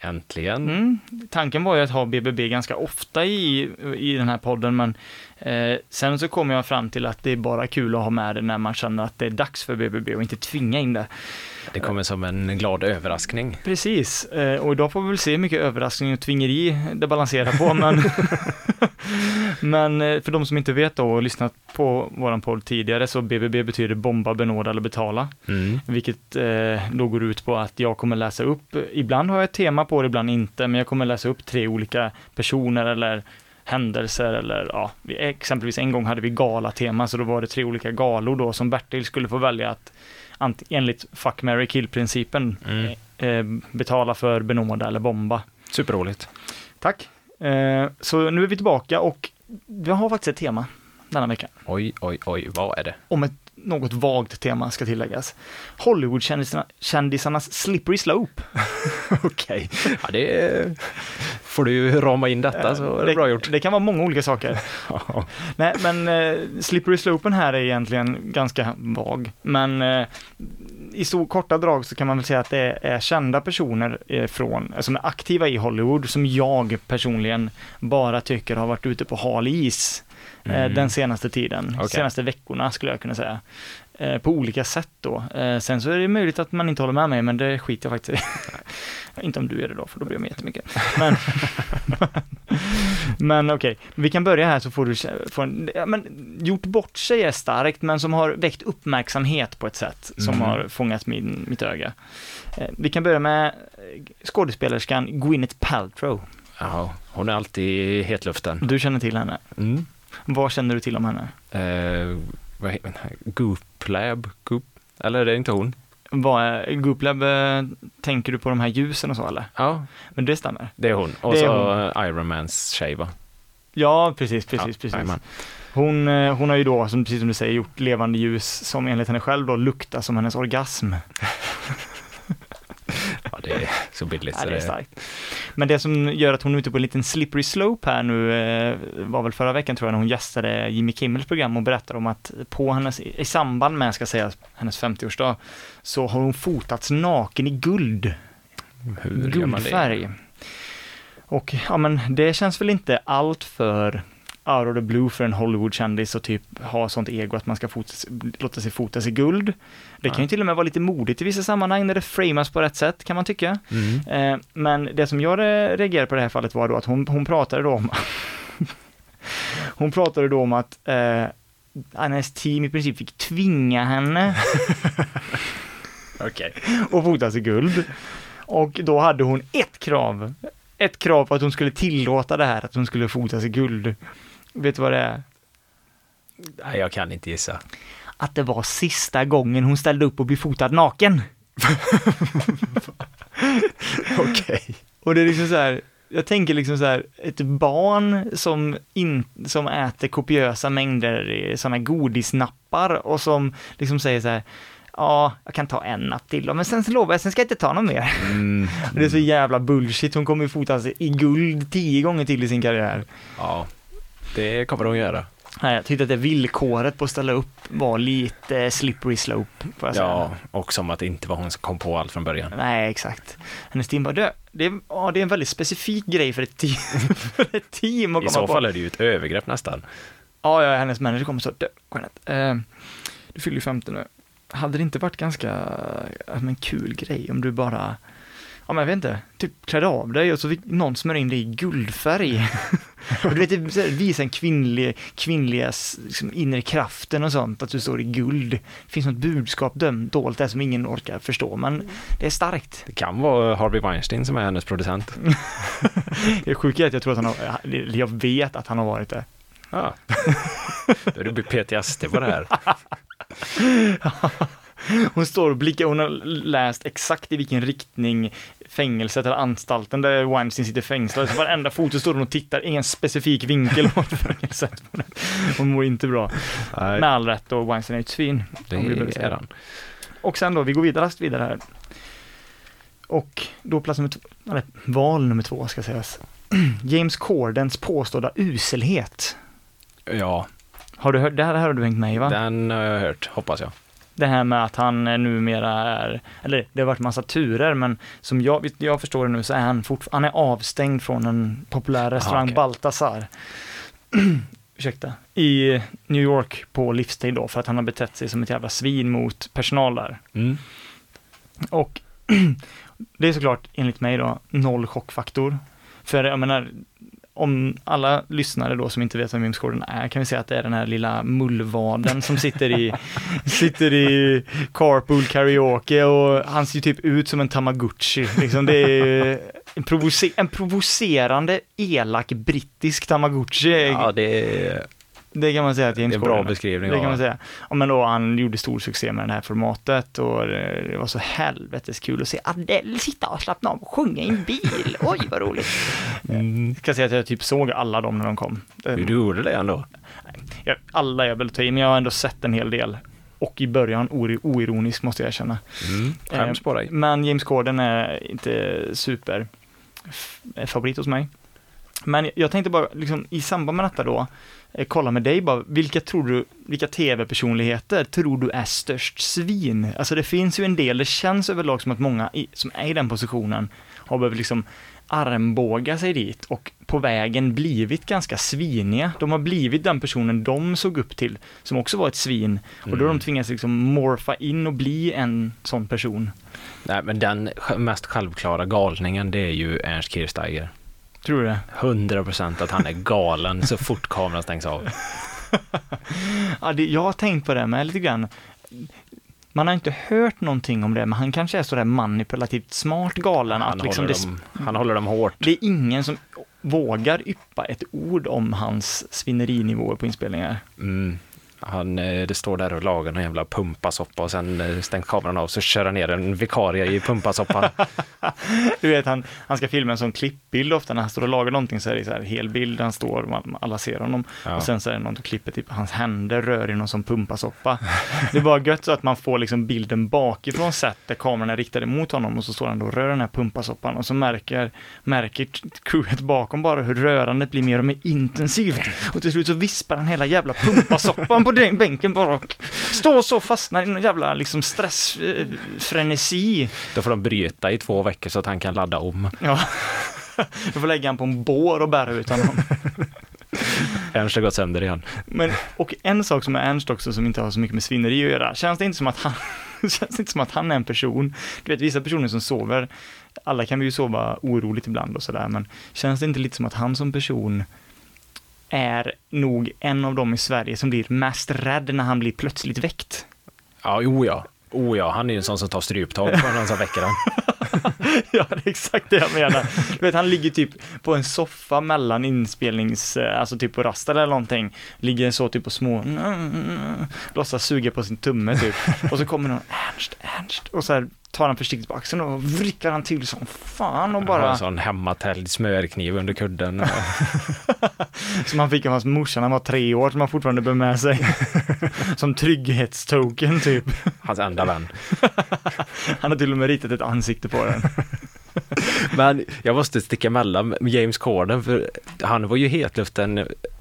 äntligen. Mm. Tanken var ju att ha BBB ganska ofta i, i den här podden, men eh, sen så kom jag fram till att det är bara kul att ha med det när man känner att det är dags för BBB och inte tvinga in det. Det kommer som en glad överraskning. Precis, eh, och idag får vi väl se hur mycket överraskning och tvingeri det balanserar på, men, men eh, för de som inte vet då och lyssnat på våran podd tidigare, så BBB betyder bomba, benåda eller betala, Mm. vilket eh, då går ut på att jag kommer läsa upp, ibland har jag ett tema på det, ibland inte, men jag kommer läsa upp tre olika personer eller händelser eller ja, vi- exempelvis en gång hade vi galatema, så då var det tre olika galor då som Bertil skulle få välja att ant- enligt fuck, marry, kill-principen Mm. eh, betala för benåda eller bomba. Superroligt. Tack. Eh, så nu är vi tillbaka och vi har faktiskt ett tema denna vecka. Oj, oj, oj, vad är det? Om ett något vagt tema ska tilläggas. Hollywood-kändisarnas slippery slope. Okej. Ja, det är... får du ju rama in detta så är det bra gjort. Det kan vara många olika saker. Nej, men eh, slippery slopen här är egentligen ganska vag. Men eh, i stor korta drag så kan man väl säga att det är, kända personer eh, från, som är aktiva i Hollywood, som jag personligen bara tycker har varit ute på hal is eh, Mm. den senaste tiden, Okej. senaste veckorna skulle jag kunna säga. Eh, på olika sätt då. Eh, sen så är det möjligt att man inte håller med mig, men det skiter jag faktiskt i. inte om du är det då, för då bryr jag jättemycket. Men, men okej, vi kan börja här så får du kä- få en, ja, men gjort bort sig är starkt, men som har väckt uppmärksamhet på ett sätt som Mm. har fångat min, mitt öga. Eh, vi kan börja med eh, skådespelerskan Gwyneth Paltrow. Ja, hon är alltid i hetluften. Du känner till henne. Mm. Vad känner du till om henne? Eh, vad heter Gooplab? Goop? Eller är det inte hon? Vad är, Gooplab, eh, tänker du på de här ljusen och så eller? Ja, Men det stämmer. det är hon. Och Det så hon. Ironmans tjej va? Ja, precis, precis, ja, precis. Hon, eh, hon har ju då, som, precis som du säger, gjort levande ljus som enligt henne själv då luktar som hennes orgasm. Ja, det är så billigt. Ja, det är starkt. Men det som gör att hon är ute på en liten slippery slope här nu eh, var väl förra veckan tror jag när hon gästade Jimmy Kimmels program och berättade om att på hennes, i samband med, ska säga, hennes 50-årsdag, så har hon fotats naken i guld. hur? Guldfärg. Och ja men det känns väl inte allt för out of the blue för en Hollywood-kändis att typ ha sånt ego att man ska fotas, låta sig fotas i guld. Det kan ju till och med vara lite modigt i vissa sammanhang när det framas på rätt sätt kan man tycka. Mm. Eh, men det som jag re- reagerade på det här fallet var då att hon, hon pratade då om Hon pratade då om att eh, hennes team i princip fick tvinga henne Okej. att fotas i guld. Och då hade hon ett krav. Ett krav på att hon skulle tillåta det här, att hon skulle fotas i guld. Vet du vad det är? Nej, jag kan inte gissa. Att det var sista gången hon ställde upp och blev fotad naken. Okej. Och det är liksom så här, jag tänker liksom så här, ett barn som, in, som äter kopiösa mängder sådana godisnappar och som liksom säger så här, ja, jag kan ta en napp till då, men sen så lovar jag, sen ska jag inte ta någon mer. Mm. Det är så jävla bullshit, hon kommer ju fotas i guld tio gånger till i sin karriär. Ja, det kommer de göra. Nej, jag tyckte att det villkoret på att ställa upp var lite slippery slope, får jag säga. Ja, och som att det inte var hon som kom på allt från början. Nej, exakt. Hennes team bara, det, det, är, ja, det är en väldigt specifik grej för ett team, för ett team att I komma så på. fall är det ju ett övergrepp nästan. Ja, ja, hennes manager kommer så, "Du, Jeanette, eh, du fyller ju 50 nu. Hade det inte varit ganska, men kul grej om du bara, ja men jag vet inte, typ klädde av dig och så fick någon smörja in dig i guldfärg. och du vet, visa en kvinnlig, kvinnliga liksom, inre kraften och sånt, att du står i guld. Det finns något budskap dolt där som ingen orkar förstå, men det är starkt. Det kan vara Harvey Weinstein som är hennes producent. Det sjuka är att jag tror att han har, jag vet att han har varit det. Ja. Då är det PTSD på det här. Hon står och blickar, hon har läst exakt i vilken riktning fängelset eller anstalten där Weinstein sitter fängslad. Så varenda foto står hon och tittar i en specifik vinkel mot fängelset. Hon mår inte bra. Nej, Med all rätt och Weinstein är ett svin. det är han. Och sen då, vi går vidare, vidare här. Och då plats nummer två, eller val nummer två ska sägas. James Cordens påstådda uselhet. Ja, Har du hört, det här har du hängt med i va? den har jag hört, hoppas jag. Det här med att han numera är, eller det har varit massa turer, men som jag, jag förstår det nu så är han fort, han är avstängd från en populär restaurang, okej. Baltasar. Ursäkta. I New York på livstid då, för att han har betett sig som ett jävla svin mot personal där. Mm. Och det är såklart, enligt mig då, noll chockfaktor. För jag menar, om alla lyssnare då som inte vet vem James Corden är, kan vi säga att det är den här lilla mullvaden som sitter i, sitter i carpool karaoke och han ser ju typ ut som en tamagotchi. Liksom det är en, provoce- en provocerande, elak brittisk tamagotchi. Ja, det är, Det kan man säga att det är James en Corden bra beskrivning. Det kan man säga. Ja, men då han gjorde stor succé med det här formatet och det var så helvetes kul att se Adele sitta och slappna av och sjunga i en bil. Oj, vad roligt. Mm. Jag ska säga att jag typ såg alla dem när de kom. Du gjorde det ändå? Jag, alla jag vill ta in, men jag har ändå sett en hel del. Och i början oironisk måste jag erkänna. Mm. Skäms på dig. Men James Corden är inte super favorit hos mig. Men jag tänkte bara, liksom, i samband med detta då, kolla med dig bara, vilka tror du, vilka tv-personligheter tror du är störst svin? Alltså det finns ju en del, det känns överlag som att många i, som är i den positionen har behövt liksom armbåga sig dit och på vägen blivit ganska sviniga. De har blivit den personen de såg upp till, som också var ett svin. Och då har de Mm. tvingats liksom morfa in och bli en sån person. Nej, men den mest självklara galningen, det är ju Ernst Kirchsteiger. Tror du det? 100 procent att han är galen så fort kameran stängs av. Ja, det, jag har tänkt på det med lite grann. Man har inte hört någonting om det, men han kanske är sådär manipulativt smart galen Han, att liksom håller, det, dem, han håller dem hårt. det är ingen som vågar yppa ett ord om hans svinerinivåer på inspelningar. Mm. Han, eh, det står där och lagar någon jävla pumpasoppa och sen eh, stängs kameran av så kör han ner en vikarie i pumpasoppan. Du vet, han, han ska filma en sån klippbild ofta när han står och lagar någonting så är det så här hel bild, han står man- alla ser honom. Ja. Och sen så är det någon som klipper typ hans händer rör i någon som pumpasoppa. Det är bara gött så att man får liksom bilden bakifrån sett där kameran är riktade mot honom och så står han då och rör den här pumpasoppan och så märker, märker crewet bakom bara hur rörandet blir mer och mer intensivt. Och till slut så vispar han hela jävla pumpasoppan på den bänken bara och står så fastnar i någon jävla liksom stressfrenesi. Då får de bryta i två veckor så att han kan ladda om. Ja. Du får lägga han på en bår och bära ut honom. Ernst har gått sönder igen. Men, och en sak som är Ernst också som inte har så mycket med svinneri att göra, känns det inte som att han, känns det inte som att han är en person, du vet vissa personer som sover, alla kan vi ju sova oroligt ibland och sådär, men känns det inte lite som att han som person är nog en av dem i Sverige som blir mest rädd när han blir plötsligt väckt? Ja, jo ja. Oh ja, han är ju en sån som tar stryptag på någon som väcker han. ja, det är exakt det jag menar. Du vet, han ligger typ på en soffa mellan inspelnings, eh, alltså typ på rasten eller någonting. Ligger så typ på små, låtsas suga på sin tumme typ. Och så kommer någon, Ernst, Ernst. Och så här tar han försiktigt på axeln och vrickar han till som fan och Bara... bara... En sån hemmatäljd smörkniv under kudden. Som han fick av hans morsa när han var tre år, som han fortfarande bär med sig. som trygghetstoken typ. Hans enda vän. Han har till och med ritat ett ansikte på den. Men jag måste sticka emellan James Corden för han var ju hetluften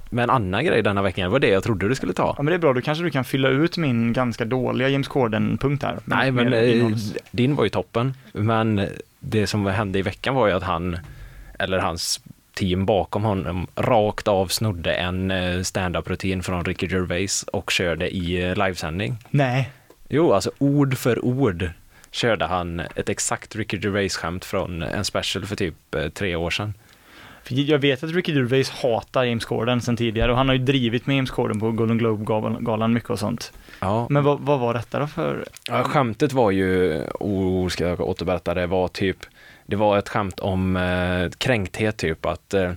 med en annan grej denna veckan. Det var det jag trodde du skulle ta. Ja men det är bra, då kanske du kan fylla ut min ganska dåliga James Corden-punkt här. Nej, men eh, innehålls- din var ju toppen. Men det som hände i veckan var ju att han, eller hans team bakom honom, rakt av snodde en eh, stand-up-rutin från Ricky Gervais och körde i eh, livesändning. Nej. Jo, alltså ord för ord körde han ett exakt Ricky Gervais-skämt från en special för typ eh, tre år sedan. Jag vet att Ricky Gervais hatar James Corden sedan tidigare och han har ju drivit med James Corden på Golden Globe-galan mycket och sånt. Ja, Men vad, vad var detta då för? Ja, skämtet var ju, oh, ska jag återberätta det, var typ, det var ett skämt om eh, kränkthet typ, att eh,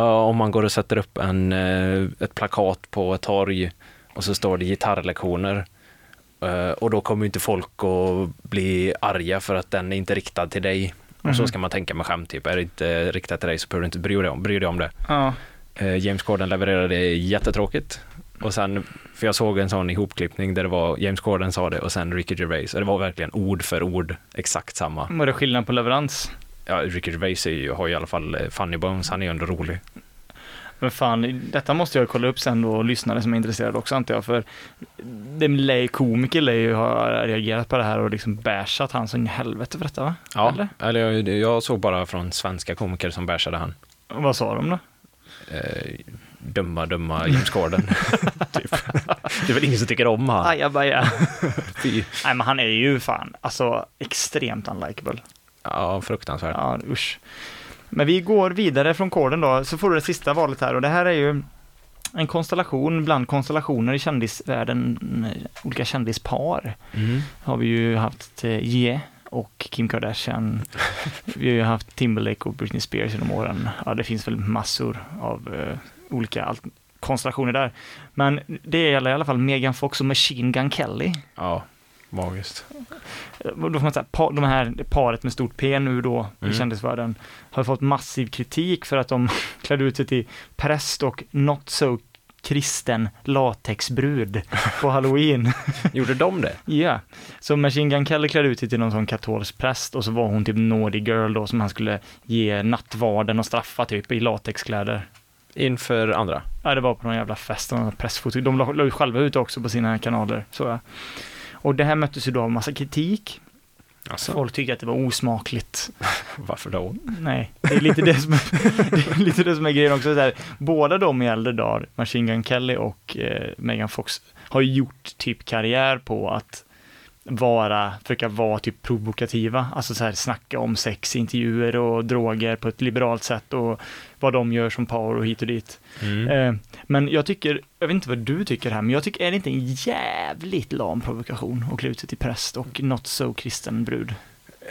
om man går och sätter upp en, eh, ett plakat på ett torg och så står det gitarrlektioner och då kommer inte folk att bli arga för att den är inte riktad till dig. Och så Mhm. ska man tänka med skämt, typ, är det inte riktat till dig så behöver du inte bry dig om, bry dig om det. Ja. Eh, James Corden levererade det jättetråkigt. Och sen, för jag såg en sån ihopklippning där det var James Corden sa det och sen Ricky Gervais. Och det var verkligen ord för ord exakt samma. Var det skillnad på leverans? Ja, Ricky Gervais är ju, har ju i alla fall eh, funny bones, han är ju ändå rolig. Men fan, detta måste jag kolla upp sen då och lyssnare som är intresserade också antar jag, för det lär, komiker lär ju ha reagerat på det här och liksom bashat han i helvete för detta va? Ja, Eller? eller, jag, jag såg bara från svenska komiker som bashade han. Och vad sa de då? Eh, dumma, dumma James Corden. typ. Det är väl ingen som tycker om han. Ajabaja. Fy. Nej men han är ju fan, alltså extremt unlikable. Ja, fruktansvärt. Ja, usch. Men vi går vidare från koden då, så får du det sista valet här och det här är ju en konstellation bland konstellationer i kändisvärlden, eh, olika kändispar. Mm. Har vi ju haft eh, Ye och Kim Kardashian. Vi har ju haft Timberlake och Britney Spears genom åren. Ja, det finns väl massor av eh, olika alt- konstellationer där. Men det gäller i alla fall Megan Fox och Machine Gun Kelly. Ja, magiskt. Eh, Då får man säga, pa- de här paret med stort P nu då Mm. i kändisvärlden har fått massiv kritik för att de klädde ut sig till präst och not so kristen latexbrud på halloween. Gjorde de det? Ja, så Machine Gun Kelly klädde ut sig till någon sån katolsk präst och så var hon typ naughty girl då som han skulle ge nattvarden och straffa typ i latexkläder. Inför andra? Ja, det var på någon jävla fest, någon pressfoto. De la la ju själva ut också på sina kanaler, så ja. Och det här möttes ju då av massa kritik. Alltså, Folk tycker att det var osmakligt. varför då? Nej, det är lite det som är, det är, lite det som är grejen också. Så här, båda de i äldre dagar, Machine Gun Kelly och eh, Megan Fox, har ju gjort typ karriär på att vara, försöka vara typ provokativa, alltså så här snacka om sex, intervjuer och droger på ett liberalt sätt och vad de gör som par och hit och dit. Mm. Eh, men jag tycker, jag vet inte vad du tycker här, men jag tycker, är det inte en jävligt lam provokation att klä ut sig till präst och not so kristen brud?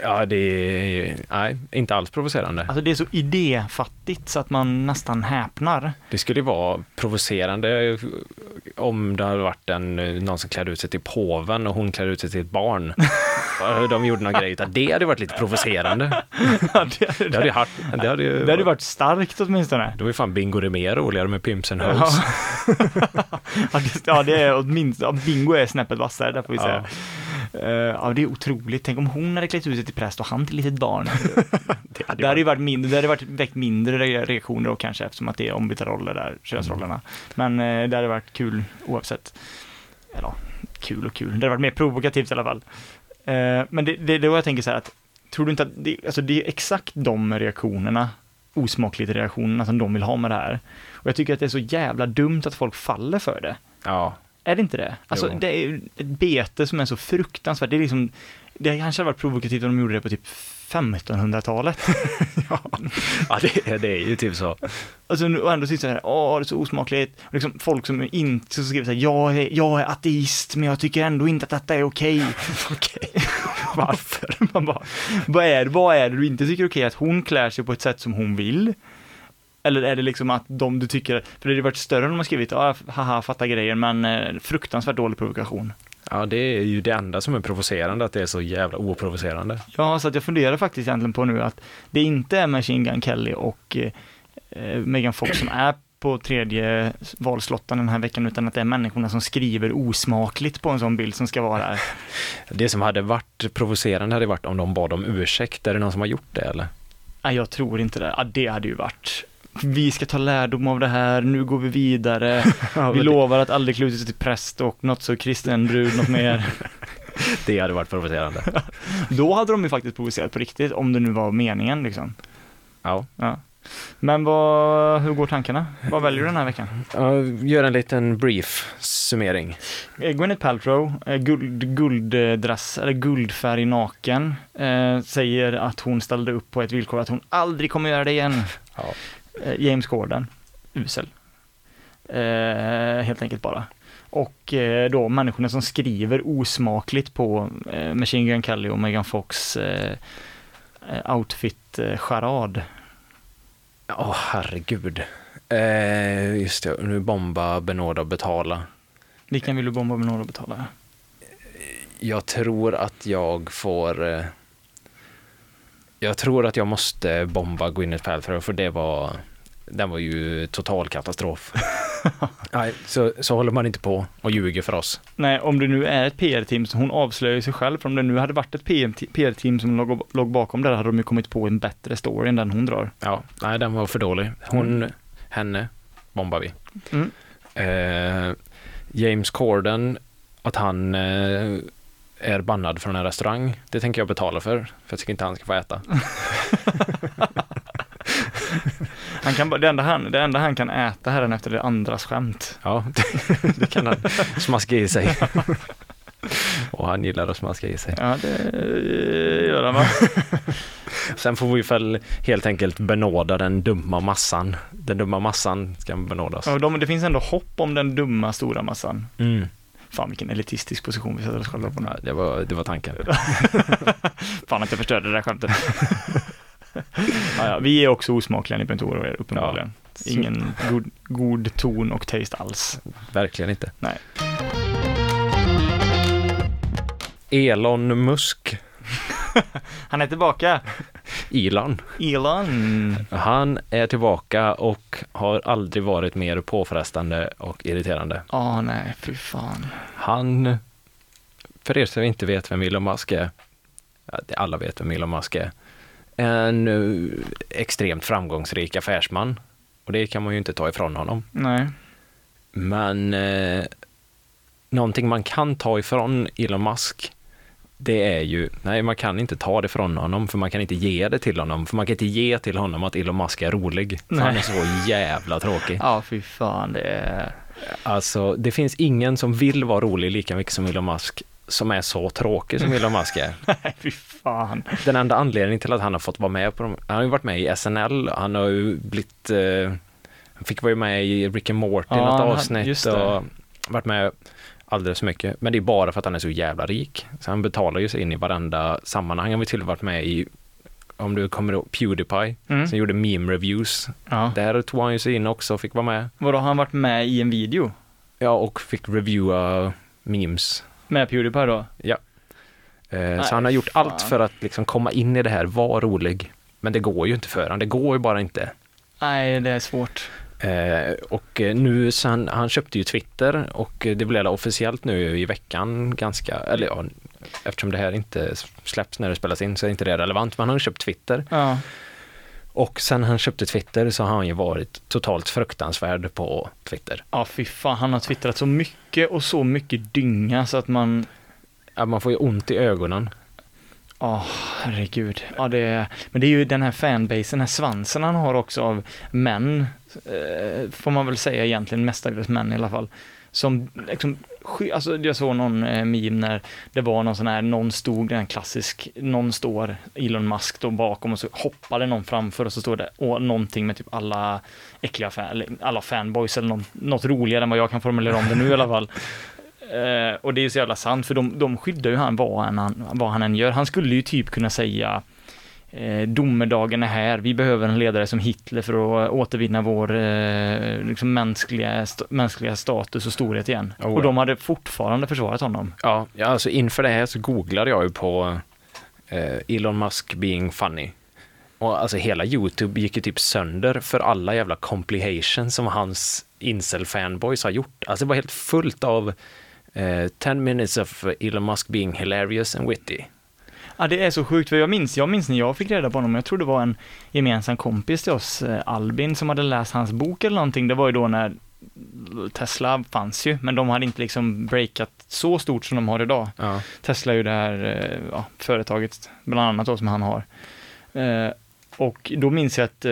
Ja, det är nej, inte alls provocerande. Alltså det är så idéfattigt så att man nästan häpnar. Det skulle ju vara provocerande om det hade varit en, någon som klädde ut sig till påven och hon klädde ut sig till ett barn. De gjorde någon grej utav det hade varit lite provocerande. Ja, det, Det hade ju, haft, det hade ju, det hade varit starkt åtminstone. Då är fan Bingo det mer roligare med Pimps and. Hoes. ja, det, ja, det är åtminstone, bingo är snäppet vassare, där får vi säga. Ja. Eh, ja, det är otroligt. Tänk om hon hade klätt ut sig till präst och han till litet barn. Det hade Det hade ju varit mindre, det hade varit väckt mindre re- reaktioner då kanske eftersom att det är ombytta roller där, könsrollerna. Men eh, det hade varit kul oavsett. Eller ja, kul och kul. Det hade varit mer provokativt i alla fall. Eh, men det, det är då jag tänker så här att, tror du inte att det, alltså det är exakt de reaktionerna, osmakligt reaktionerna som de vill ha med det här. Och jag tycker att det är så jävla dumt att folk faller för det. Ja, Är det inte det? Alltså Jo. det är ett bete som är så fruktansvärt. Det är liksom, det kanske hade varit provokativt om de gjorde det på typ 1500-talet. Ja, det, är- det är ju typ så. Alltså, nu- och ändå sitter så här, åh, det är så osmakligt. Och liksom folk som inte, som skriver så här, jag är, jag är ateist, men jag tycker ändå inte att detta är okej. Okej. Varför? Man bara, vad är, vad är det du inte tycker är okej? Att hon klär sig på ett sätt som hon vill? Eller är det liksom att de du tycker, för det hade varit större om de har skrivit, ja, haha, fatta grejer, men eh, fruktansvärt dålig provokation. Ja, det är ju det enda som är provocerande, att det är så jävla oprovocerande. Ja, så att jag funderar faktiskt egentligen på nu att det inte är Machine Gun Kelly och eh, Megan Fox som är på tredje valslotten den här veckan, utan att det är människorna som skriver osmakligt på en sån bild som ska vara där. Det som hade varit provocerande hade varit om de bad om ursäkt. Är det någon som har gjort det eller? Nej, jag tror inte det. Ja, det hade ju varit. Vi ska ta lärdom av det här, nu går vi vidare. Vi lovar att aldrig klä till präst och något så kristen brud, något mer. Det hade varit provocerande. Då hade de ju faktiskt provocerat på riktigt, om det nu var meningen liksom. Ja. Ja. Men vad, hur går tankarna? Vad väljer du den här veckan? Ja, Gör en liten brief summering. Eh, Gwyneth Paltrow, eh, guld, gulddress, eller guldfärg naken, eh, säger att hon ställde upp på ett villkor att hon aldrig kommer göra det igen. Ja. Eh, James Corden, usel. Eh, helt enkelt bara. Och eh, då människorna som skriver osmakligt på eh, Machine Gun Kelly och Megan Fox outfit-charad. Åh, herregud. Eh, just det, nu bomba, benåda och betala. Vilken vill du bomba med några och betala? Jag tror att jag får... Jag tror att jag måste bomba Gwyneth Paltrow för det var... Den var ju total katastrof. Nej, så, så håller man inte på och ljuger för oss. Nej, om det nu är ett PR-team, så hon avslöjar sig själv, för om det nu hade varit ett PR-team som låg, låg bakom det, hade de ju kommit på en bättre story än den hon drar. Ja, nej, den var för dålig. Hon, henne bombar vi. Mm. Eh, James Corden, att han eh, är bannad från en restaurang, det tänker jag betala för, för jag tycker inte han ska få äta. Han kan, det, enda han, det enda han kan äta här efter det andras skämt. Ja, det, det kan han smaska i sig. Och han gillar att smaska i sig. Ja, det gör han va? Sen får vi väl helt enkelt benåda den dumma massan. Den dumma massan ska benådas. Ja, de, det finns ändå hopp om den dumma stora massan. Mm. Fan vilken elitistisk position vi sätter oss själva på nu. Ja, det, var, det var tanken. Fan att jag förstörde det där skämtet. ja, ja, vi är också osmakliga ni behöver inte oroa er uppenbarligen. Ingen god, god ton och taste alls. Verkligen inte. Nej. Elon Musk. Han är tillbaka. Elon. Elon. Han är tillbaka och har aldrig varit mer påfrestande och irriterande. Åh nej, fy fan. Han, för er som inte vet vem Elon Musk är, alla vet vem Elon Musk är, en eh, extremt framgångsrik affärsman. Och det kan man ju inte ta ifrån honom. Nej. Men eh, någonting man kan ta ifrån Elon Musk, det är ju, nej man kan inte ta det från honom, för man kan inte ge det till honom, för man kan inte ge till honom att Elon Musk är rolig, för han är så jävla tråkig. Ja, fy fan det är... Alltså, det finns ingen som vill vara rolig lika mycket som Elon Musk, som är så tråkig som Elon Musk är. Nej, fy fan. Den enda anledningen till att han har fått vara med på dem, han har ju varit med i SNL, han har ju blivit, eh, han fick vara med i Rick and Morty Ja, något avsnitt och varit med alldeles för mycket. Men det är bara för att han är så jävla rik. Så han betalar ju sig in i varenda sammanhang. Han har till och med varit med i, om du kommer ihåg, Pewdiepie, Mm. som gjorde meme reviews. Ja. Där tog han ju sig in också och fick vara med. Vadå, har han varit med i en video? Ja, och fick reviewa memes. Med Pewdiepie då? Eh, Nej, så han har gjort fan. allt för att liksom komma in i det här, vara rolig. Men det går ju inte för honom, det går ju bara inte. Nej, det är svårt. Eh, och eh, nu sen, han köpte ju Twitter och det blev officiellt nu i veckan ganska, eller ja, eftersom det här inte släpps när det spelas in så är inte det relevant, men han har köpt Twitter. Ja. Och sen han köpte Twitter så har han ju varit totalt fruktansvärd på Twitter. Ja, fy fan. Han har twittrat så mycket och så mycket dynga så att man... Ja, man får ju ont i ögonen. Ja, herregud. Ja, det. Men det är ju den här fanbasen, den här svansen han har också av män, Eh, får man väl säga egentligen, mestadels män i alla fall, som liksom, alltså jag såg någon eh, meme när det var någon sån här, någon stod, den klassisk, någon står, Elon Musk då bakom och så hoppade någon framför och så står det och någonting med typ alla äckliga fan, eller alla fanboys eller någon, något roligare än vad jag kan formulera om det nu i alla fall. Eh, och det är ju så jävla sant, för de, de skyddar ju han vad han, vad han än gör. Han skulle ju typ kunna säga eh, domedagen är här, vi behöver en ledare som Hitler för att återvinna vår eh, liksom mänskliga, st- mänskliga status och storhet igen. Oh, och de hade fortfarande försvarat honom. Ja, ja, alltså inför det här så googlade jag ju på eh, Elon Musk being funny. Och alltså hela YouTube gick ju typ sönder för alla jävla complications som hans incel-fanboys har gjort. Alltså det var helt fullt av eh, 10 minutes of Elon Musk being hilarious and witty. Ja, det är så sjukt, för jag minns, jag minns när jag fick reda på honom, jag tror det var en gemensam kompis till oss, eh, Albin, som hade läst hans bok eller någonting. Det var ju då när Tesla fanns ju, men de hade inte liksom breakat så stort som de har idag. Ja. Tesla är ju det här eh, ja, företaget, bland annat då, som han har. Eh, och då minns jag att, eh,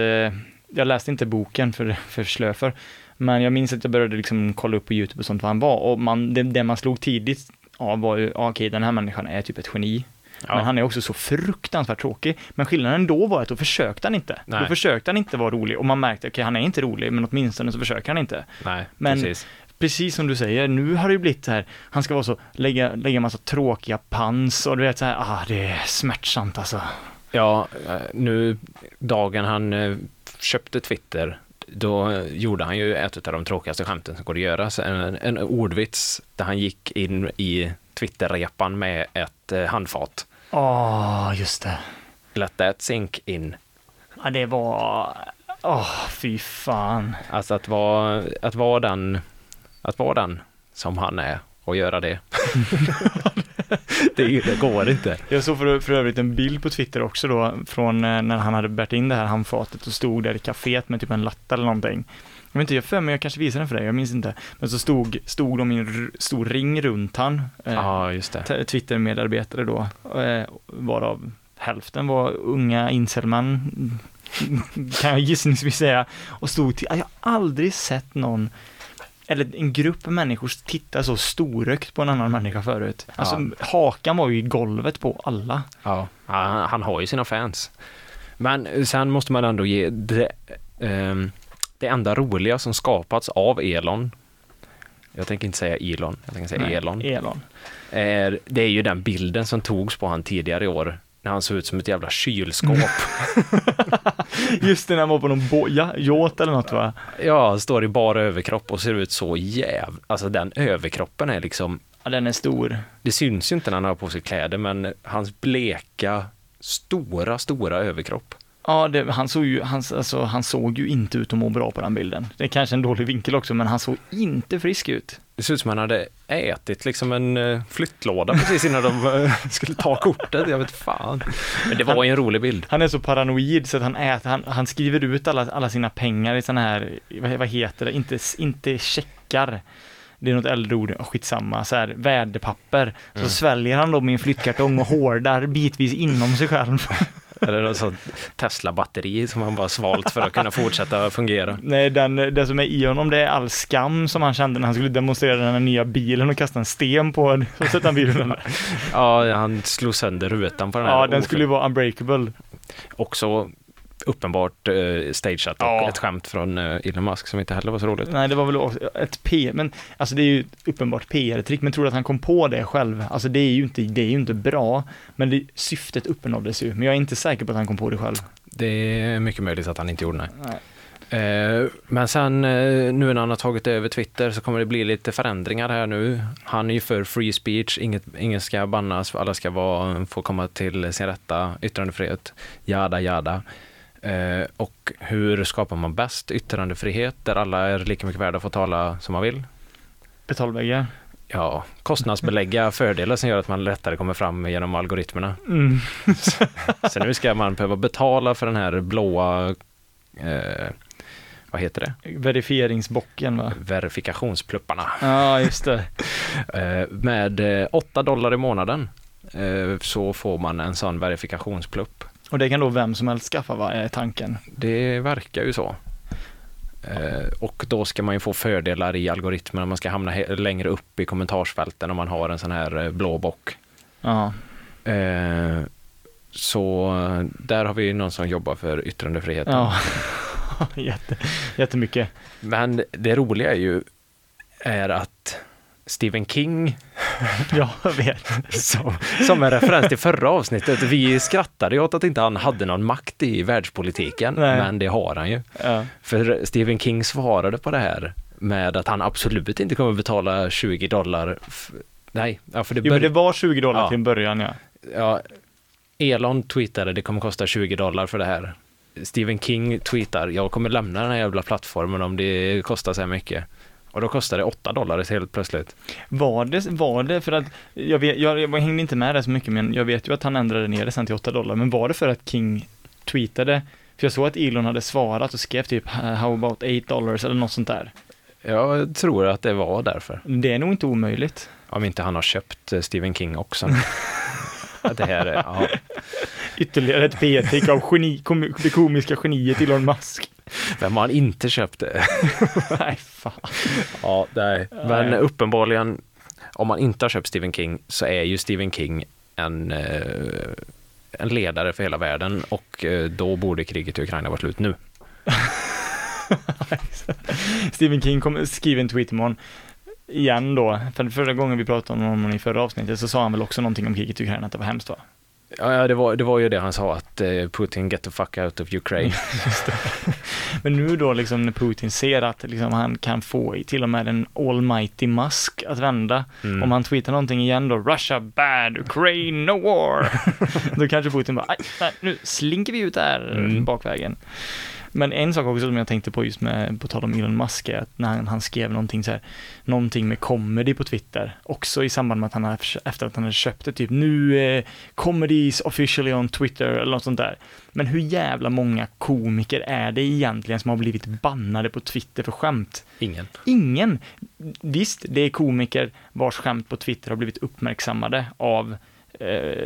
jag läste inte boken för, för slöfer, men jag minns att jag började liksom kolla upp på YouTube och sånt vad han var, och man, det, det man slog tidigt av var ju, ja, okej, den här människan är typ ett geni. Ja. Men han är också så fruktansvärt tråkig. Men skillnaden då var att då försökte han inte. Nej. Då försökte han inte vara rolig och man märkte, okej, han är inte rolig, men åtminstone så försöker han inte. Nej, Men- precis. Precis som du säger, nu har det ju blivit så här, han ska vara så, lägga, lägga massa tråkiga pans och du vet så här, ah, det är smärtsamt alltså. Ja, eh, nu dagen han eh, köpte Twitter, då gjorde han ju ett av de tråkigaste skämten som går att göra. En, en ordvits där han gick in i Twitter-repan med ett eh, handfat. Åh, just det. Let that sink in. Ja, det var, åh, fy fan. Alltså att vara, att vara den, att vara den som han är och göra det. det, det går inte. Jag såg för, för övrigt en bild på Twitter också då, från eh, när han hade bärt in det här handfatet och stod där i kaféet med typ en latte eller någonting. Jag vet inte, jag för mig, jag kanske visade den för dig, jag minns inte. Men så stod, stod de i en stor ring runt han. eh, Ja, just det. Twitter-medarbetare då, eh, varav hälften var unga incelmän, kan jag gissningsvis säga, och stod till, jag har aldrig sett någon, eller en grupp människor titta så storögt på en annan människa förut. Alltså hakan var ju i golvet på alla. Ja, han, han har ju sina fans. Men sen måste man ändå ge det, ehm, det enda roliga som skapats av Elon, jag tänker inte säga Elon, jag tänker säga Nej, Elon, Elon. är, det är ju den bilden som togs på han tidigare i år, när han såg ut som ett jävla kylskåp. Just det, när han var på någon bo- ja, eller något va? ja, han står i bara överkropp och ser ut så jäv... Alltså den överkroppen är liksom, Ja, den är stor. det syns ju inte när han har på sig kläder, men hans bleka, stora, stora överkropp. Ja, det, han, såg ju, han, alltså, han såg ju inte ut att må bra på den bilden. Det är kanske en dålig vinkel också, men han såg inte frisk ut. Det ser ut som han hade ätit liksom en eh, flyttlåda precis innan de eh, skulle ta kortet. Jag vet fan. Men det var ju en rolig bild. Han är så paranoid så att han äter, han, han skriver ut alla, alla sina pengar i sådana här, vad, vad heter det, inte, inte checkar. Det är något äldre ord, skitsamma, så här värdepapper. Så Mm. sväljer han dem i en flyttkartong och hårdar bitvis inom sig själv. Eller något sånt Tesla-batteri som han bara svalt för att kunna fortsätta fungera. Nej, den, det som är i honom det är all skam som han kände när han skulle demonstrera den här nya bilen och kasta en sten på den. Så sätter han bilen. Ja, han slog sönder rutan på den här. Ja, den skulle ju vara unbreakable. Också uppenbart eh, stageat och Ja. ett skämt från eh, Elon Musk som inte heller var så roligt. Nej, det var väl ett P, men alltså det är ju uppenbart PR-trick, men tror du att han kom på det själv? Alltså det är ju inte, det är ju inte bra, men det, syftet uppnåddes ju, men jag är inte säker på att han kom på det själv. Det är mycket möjligt att han inte gjorde. Nej. Eh, Men sen eh, nu när han har tagit över Twitter så kommer det bli lite förändringar här nu. Han är ju för free speech, inget, ingen ska bannas, alla ska vara, få komma till sin rätta yttrandefrihet, jada jada. Eh, Och hur skapar man bäst yttrandefrihet där alla är lika mycket värda att få tala som man vill? Betalväggar. Ja, kostnadsbelägga fördelar som gör att man lättare kommer fram genom algoritmerna. Mm. Så nu ska man behöva betala för den här blåa, eh, vad heter det, Verifieringsbocken va? verifikationsplupparna. Ja, just det. Eh, med eh, 8 dollar i månaden eh, så får man en sån verifikationsplupp. Och det kan då vem som helst skaffa va, är tanken. Det verkar ju så. Eh, och då ska man ju få fördelar i algoritmerna, man ska hamna längre upp i kommentarsfälten om man har en sån här eh, blå bock. Ja. Eh, så eh, där har vi någon som jobbar för yttrandefriheten. Ja. Jätte, jättemycket. Men det roliga är ju är att Stephen King, jag vet. som, som en referens till förra avsnittet, vi skrattade åt att inte han hade någon makt i världspolitiken, Nej. men det har han ju. Ja. För Stephen King svarade på det här med att han absolut inte kommer betala 20 dollar. Nej, ja, för det, Jo, det var 20 dollar Ja. till en början, ja. ja, Elon tweetade det kommer kosta 20 dollar för det här. Stephen King tweetar jag kommer lämna den här jävla plattformen om det kostar så här mycket. Och då kostar det 8 dollar helt plötsligt. Var det, var det för att, jag, vet, jag, jag hängde inte med där så mycket, men jag vet ju att han ändrade ner det sen till 8 dollar, men var det för att King tweetade, för jag såg att Elon hade svarat och skrev typ how about 8 dollars eller något sånt där. Jag tror att det var därför. Det är nog inte omöjligt. Om inte han har köpt eh, Stephen King också. Det här är, ja. Ytterligare ett p-take av geni, kom, det komiska geniet Elon Musk. Vem har han inte köpt det? Nej, fan. Ja, nej. Men Nej. uppenbarligen, om man inte har köpt Stephen King så är ju Stephen King en, eh, en ledare för hela världen och eh, då borde kriget i Ukraina vara slut nu. Stephen King kom, skriver en tweet imorgon, igen då, för förra gången vi pratade om honom i förra avsnittet så sa han väl också någonting om kriget i Ukraina, att det var hemskt va? Ja, det var, det var ju det han sa, att eh, Putin get the fuck out of Ukraine. Men nu då liksom när Putin ser att liksom han kan få till och med en almighty Musk att vända, Mm. om han tweetar någonting igen då, Russia bad, Ukraine no war, då kanske Putin bara, "Aj, nej, nu slinker vi ut där Mm. bakvägen. Men en sak också som jag tänkte på just med, på tal om Elon Musk, är att när han, han skrev någonting så här, någonting med comedy på Twitter, också i samband med att han efter att han hade köpt det, typ nu eh, comedies officially on Twitter eller något sånt där. Men hur jävla många komiker är det egentligen som har blivit bannade på Twitter för skämt? Ingen. Ingen. Visst, det är komiker vars skämt på Twitter har blivit uppmärksammade av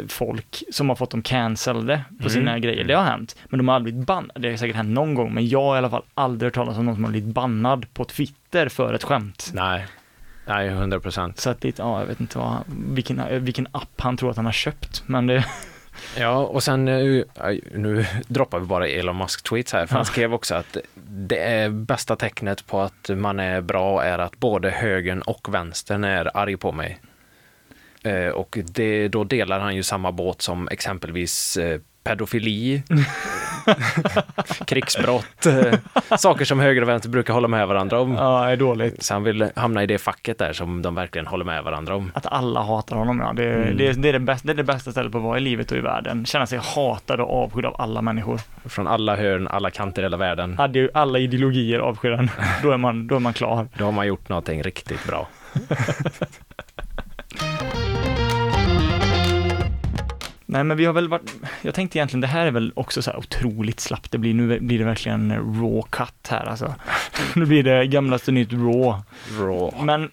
folk som har fått dem cancellade på Mm. sina grejer. Det har hänt. Men de har aldrig blivit bannade. Det har säkert hänt någon gång, men jag har i alla fall aldrig hört talas om någon som har blivit bannad på Twitter för ett skämt. Nej. Nej, 100 procent. Så att det, ja, jag vet inte vad, vilken, vilken app han tror att han har köpt, men det, Ja, och sen eh, nu droppar vi bara Elon Musk-tweets här, för han skrev också att det bästa tecknet på att man är bra är att både högern och vänstern är arg på mig. Eh, och det, då delar han ju samma båt som exempelvis eh, pedofili, krigsbrott, eh, saker som höger och vänster brukar hålla med varandra om. ja, är dåligt. Så han vill hamna i det facket där som de verkligen håller med varandra om. Att alla hatar honom, ja. Det, Mm. det, det, är det, bästa, det är det bästa stället på att vara i livet och i världen. Känna sig hatad och avskydd av alla människor. Från alla hörn, alla kanter i hela världen. Hade ju alla ideologier avskyr en. Då är man, då är man klar. Då har man gjort någonting riktigt bra. Nej men vi har väl varit, jag tänkte egentligen det här är väl också så här otroligt slappt det blir, nu blir det verkligen raw cut här alltså. Nu blir det gamlaste nytt raw. Raw. Men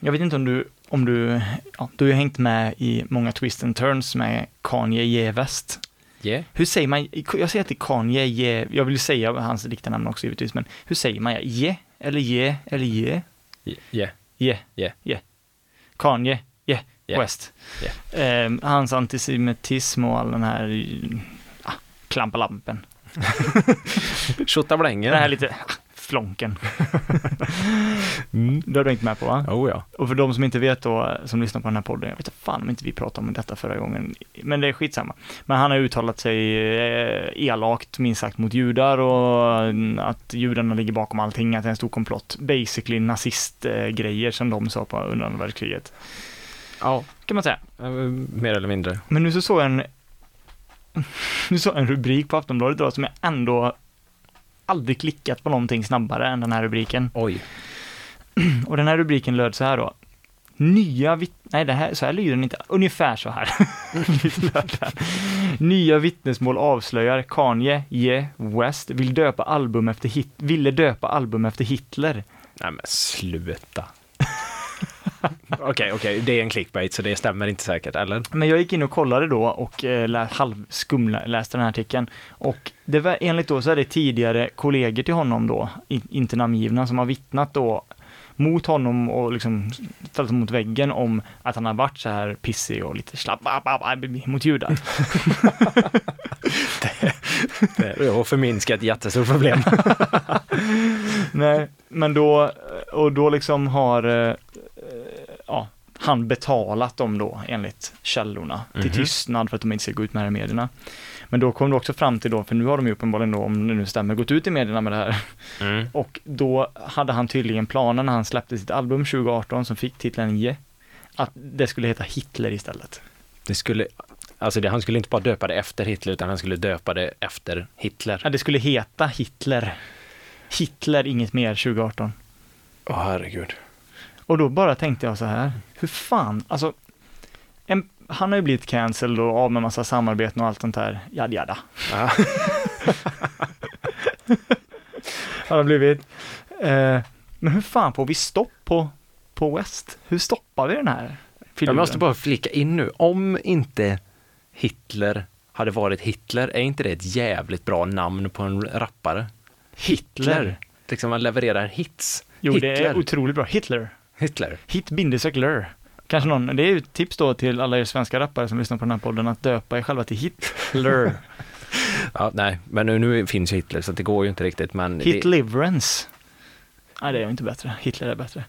jag vet inte om du, om du, ja, du har ju hängt med i många twist and turns med Kanye Ye West. Yeah. Hur säger man, jag säger att det är Kanye Ye, jag vill säga hans riktiga namn också givetvis, men hur säger man Ye? Eller Ye? Eller Ye? Yeah. Ye? Ye. Ye. Kanye Ye Yeah. West. Eh, hans antisemitism och all den här ah, klampalampen. Tjottablängen. Den här lite ah, flonken. Mm. Det har du inte med på va? Oh ja. Och för de som inte vet då, som lyssnar på den här podden, jag vet inte fan om inte vi pratade om detta förra gången, men det är skitsamma. Men han har uttalat sig eh, elakt, minst sagt, mot judar och mm, att judarna ligger bakom allting, att det är en stor komplott. Basically nazistgrejer som de sa på under andra världskriget, Ja, kan man säga. mer eller mindre. Men nu så såg jag en, nu såg jag en rubrik på Aftonbladet idag som jag ändå aldrig klickat på någonting snabbare än den här rubriken. Oj. Och den här rubriken löd så här då. Nya vitt... Nej, det här, så här lyder den inte. Ungefär så här. Nya vittnesmål avslöjar Kanye Ye West vill döpa album efter hit, ville döpa album efter Hitler. Nej men sluta. Okej, okej, det är en clickbait så det stämmer inte säkert, eller? Men jag gick in och kollade då och eh, lä, halvskumläste den här artikeln. Och det var, enligt då så är det tidigare kollegor till honom då, i, inte namngivna, som har vittnat då mot honom och liksom ställt mot väggen om att han har varit så här pissig och lite slapp mot judar. Det är att förminska ett jättestort problem. Nej, men då, och då liksom har eh, ja, han betalat dem då enligt källorna till Mhm. tystnad för att de inte ska gå ut med det i medierna. Men då kom det också fram till då, för nu har de ju uppenbarligen då, om det nu stämmer, gått ut i medierna med det här. Mm. Och då hade han tydligen planen när han släppte sitt album 2018 som fick titeln Ge, att det skulle heta Hitler istället. Det skulle, alltså det, han skulle inte bara döpa det efter Hitler, utan han skulle döpa det efter Hitler. Ja, det skulle heta Hitler. Hitler, inget mer 2018. Åh herregud. Och då bara tänkte jag så här, hur fan, alltså, en, han har ju blivit cancelled och av med massa samarbeten och allt sånt här, jada jada. Ja. Har blivit. Eh, men hur fan får vi stopp på, på West? Hur stoppar vi den här Jag filuren? måste bara flika in nu, om inte Hitler hade varit Hitler, är inte det ett jävligt bra namn på en rappare? Hitler. Liksom man levererar hits. Jo, Hitler. det är otroligt bra. Hitler. Hitler. Hit bindestreck lur. Kanske någon, det är ju ett tips då till alla er svenska rappare som lyssnar på den här podden att döpa er själva till Hitler. Ja, nej, men nu, nu finns ju Hitler så det går ju inte riktigt, men det, Hitliverance. Nej, det är ju inte bättre. Hitler är bättre.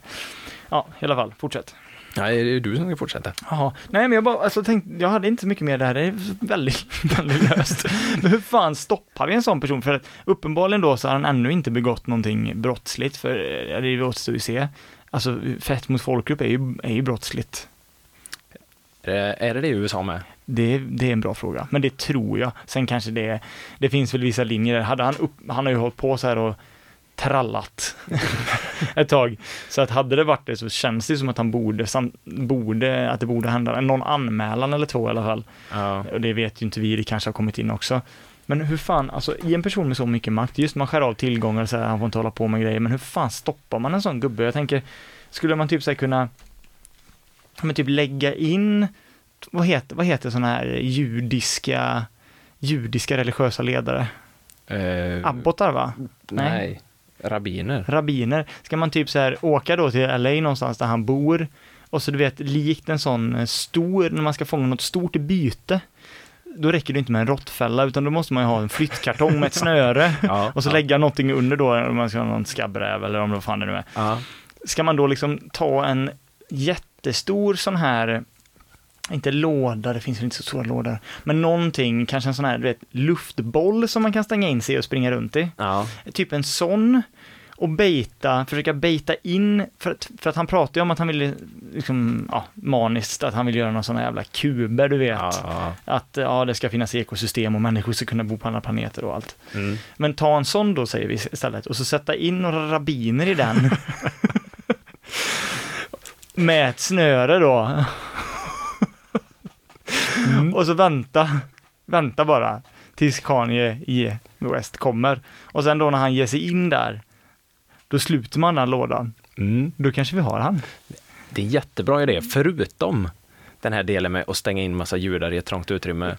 Ja, i alla fall, fortsätt. nej, det är du som ska fortsätta. Jaha, nej men jag bara, alltså tänkte, jag hade inte så mycket mer där, det är väldigt, väldigt löst. Men hur fan stoppar vi en sån person? För att uppenbarligen då så har han ännu inte begått någonting brottsligt, för eh, det återstår ju att se. Alltså fett mot folkgrupp är ju, är ju brottsligt. Är det det, det i USA med? Det, det är en bra fråga, men det tror jag. Sen kanske det, det finns väl vissa linjer. där. Hade han, upp, han har ju hållit på så här och trallat ett tag. Så att hade det varit det så känns det som att han borde, sam, borde att det borde hända någon anmälan eller två i alla fall. Ja. Och det vet ju inte vi, det kanske har kommit in också. Men hur fan, alltså i en person med så mycket makt, just man skär av tillgångar och här, han får inte hålla på med grejer, men hur fan stoppar man en sån gubbe? Jag tänker, skulle man typ så här kunna, men typ lägga in, vad heter, vad heter sådana här judiska, judiska religiösa ledare? Eh, Abbotar va? nej. Rabbiner. Rabbiner. Ska man typ så här åka då till LA någonstans där han bor, och så du vet, likt en sån eh, stor, när man ska fånga något stort byte, då räcker det inte med en råttfälla, utan då måste man ju ha en flyttkartong med ett snöre. Ja, Och så ja. lägga någonting under då, om man ska ha någon skabbräv eller om vad fan det nu är. Ja. Ska man då liksom ta en jättestor sån här, inte låda, det finns väl inte så stora lådor, men någonting, kanske en sån här, du vet, luftboll som man kan stänga in sig och springa runt i. ja. Typ en sån, och baita, försöka baita in, för att, för att han pratar ju om att han vill, liksom, ja, maniskt, att han vill göra några såna jävla kuber, du vet. ja. Att ja, det ska finnas ekosystem och människor ska kunna bo på andra planeter och allt. Mm. Men ta en sån då, säger vi istället, och så sätta in några rabbiner i den. Med ett snöre då. Och så vänta, vänta bara tills Kanye i West kommer. Och sen då när han ger sig in där, då sluter man den lådan. Mm. Då kanske vi har han. Det är en jättebra idé, förutom den här delen med att stänga in massa judar i ett trångt utrymme.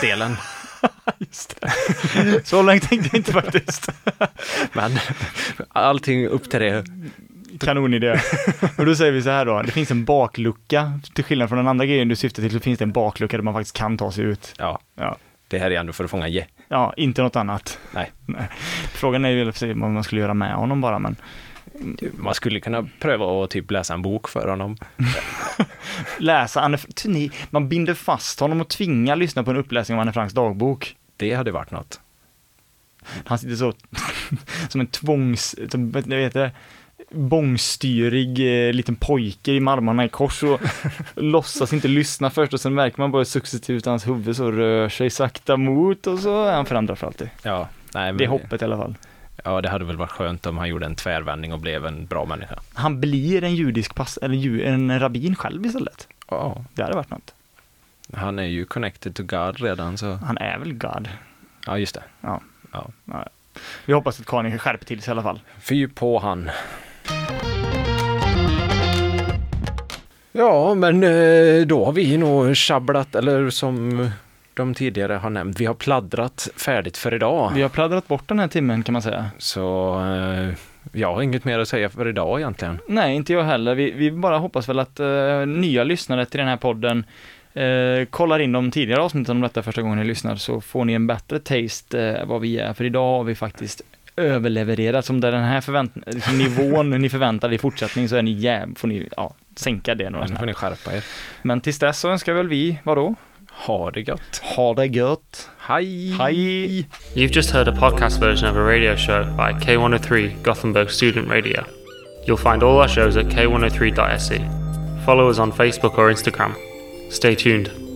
Delen. Just det. Så långt tänkte jag inte faktiskt. Men allting upp till det. Kanonidé. Och då säger vi så här då, det finns en baklucka, till skillnad från den andra grejen du syftar till, så finns det en baklucka där man faktiskt kan ta sig ut. Ja, Ja, det här är ändå för att fånga je. ja inte något annat. Nej. Frågan är ju vad man skulle göra med honom bara, men Man skulle kunna pröva att typ läsa en bok för honom. läsa Anne, ni, man binder fast honom och tvingar lyssna på en uppläsning av Anne Franks dagbok. Det hade varit något. Han sitter så som en tvångs, som, vet det, bångstyrig eh, liten pojke i armarna i kors och låtsas inte lyssna först och sen märker man bara successivt hans huvud så rör sig sakta mot och så är han förändrad för alltid. Ja, nej, men, Det är hoppet i alla fall. Ja, det hade väl varit skönt om han gjorde en tvärvändning och blev en bra människa. Han blir en judisk pass, eller ju, en rabbin själv istället. Ja, Det hade varit något. han är ju connected to God redan så. Han är väl God. Ja, just det. Ja. Ja. Ja. Vi hoppas att Kanye skärper till sig i alla fall. Fy på han. Ja, men eh, då har vi nog sjabblat, eller som de tidigare har nämnt, vi har pladdrat färdigt för idag. Vi har pladdrat bort den här timmen kan man säga. Så eh, jag har inget mer att säga för idag egentligen. Nej, inte jag heller. Vi, vi bara hoppas väl att eh, nya lyssnare till den här podden eh, kollar in de tidigare avsnitten om detta första gången ni lyssnar så får ni en bättre taste eh, vad vi är. För idag har vi faktiskt överlevererat. Som där den här förvänt liksom nivån ni förväntar er i fortsättning så är ni jäv, får ni ja, sänka det några får ni skärpa er. Men tills dess så önskar väl vi, vadå? Ha det gött. Ha det gött! Hej! Hej! You've just heard a podcast version of a radio show by K103 Gothenburg Student Radio. You'll find all our shows at k103.se. Follow us on Facebook or Instagram. Stay tuned.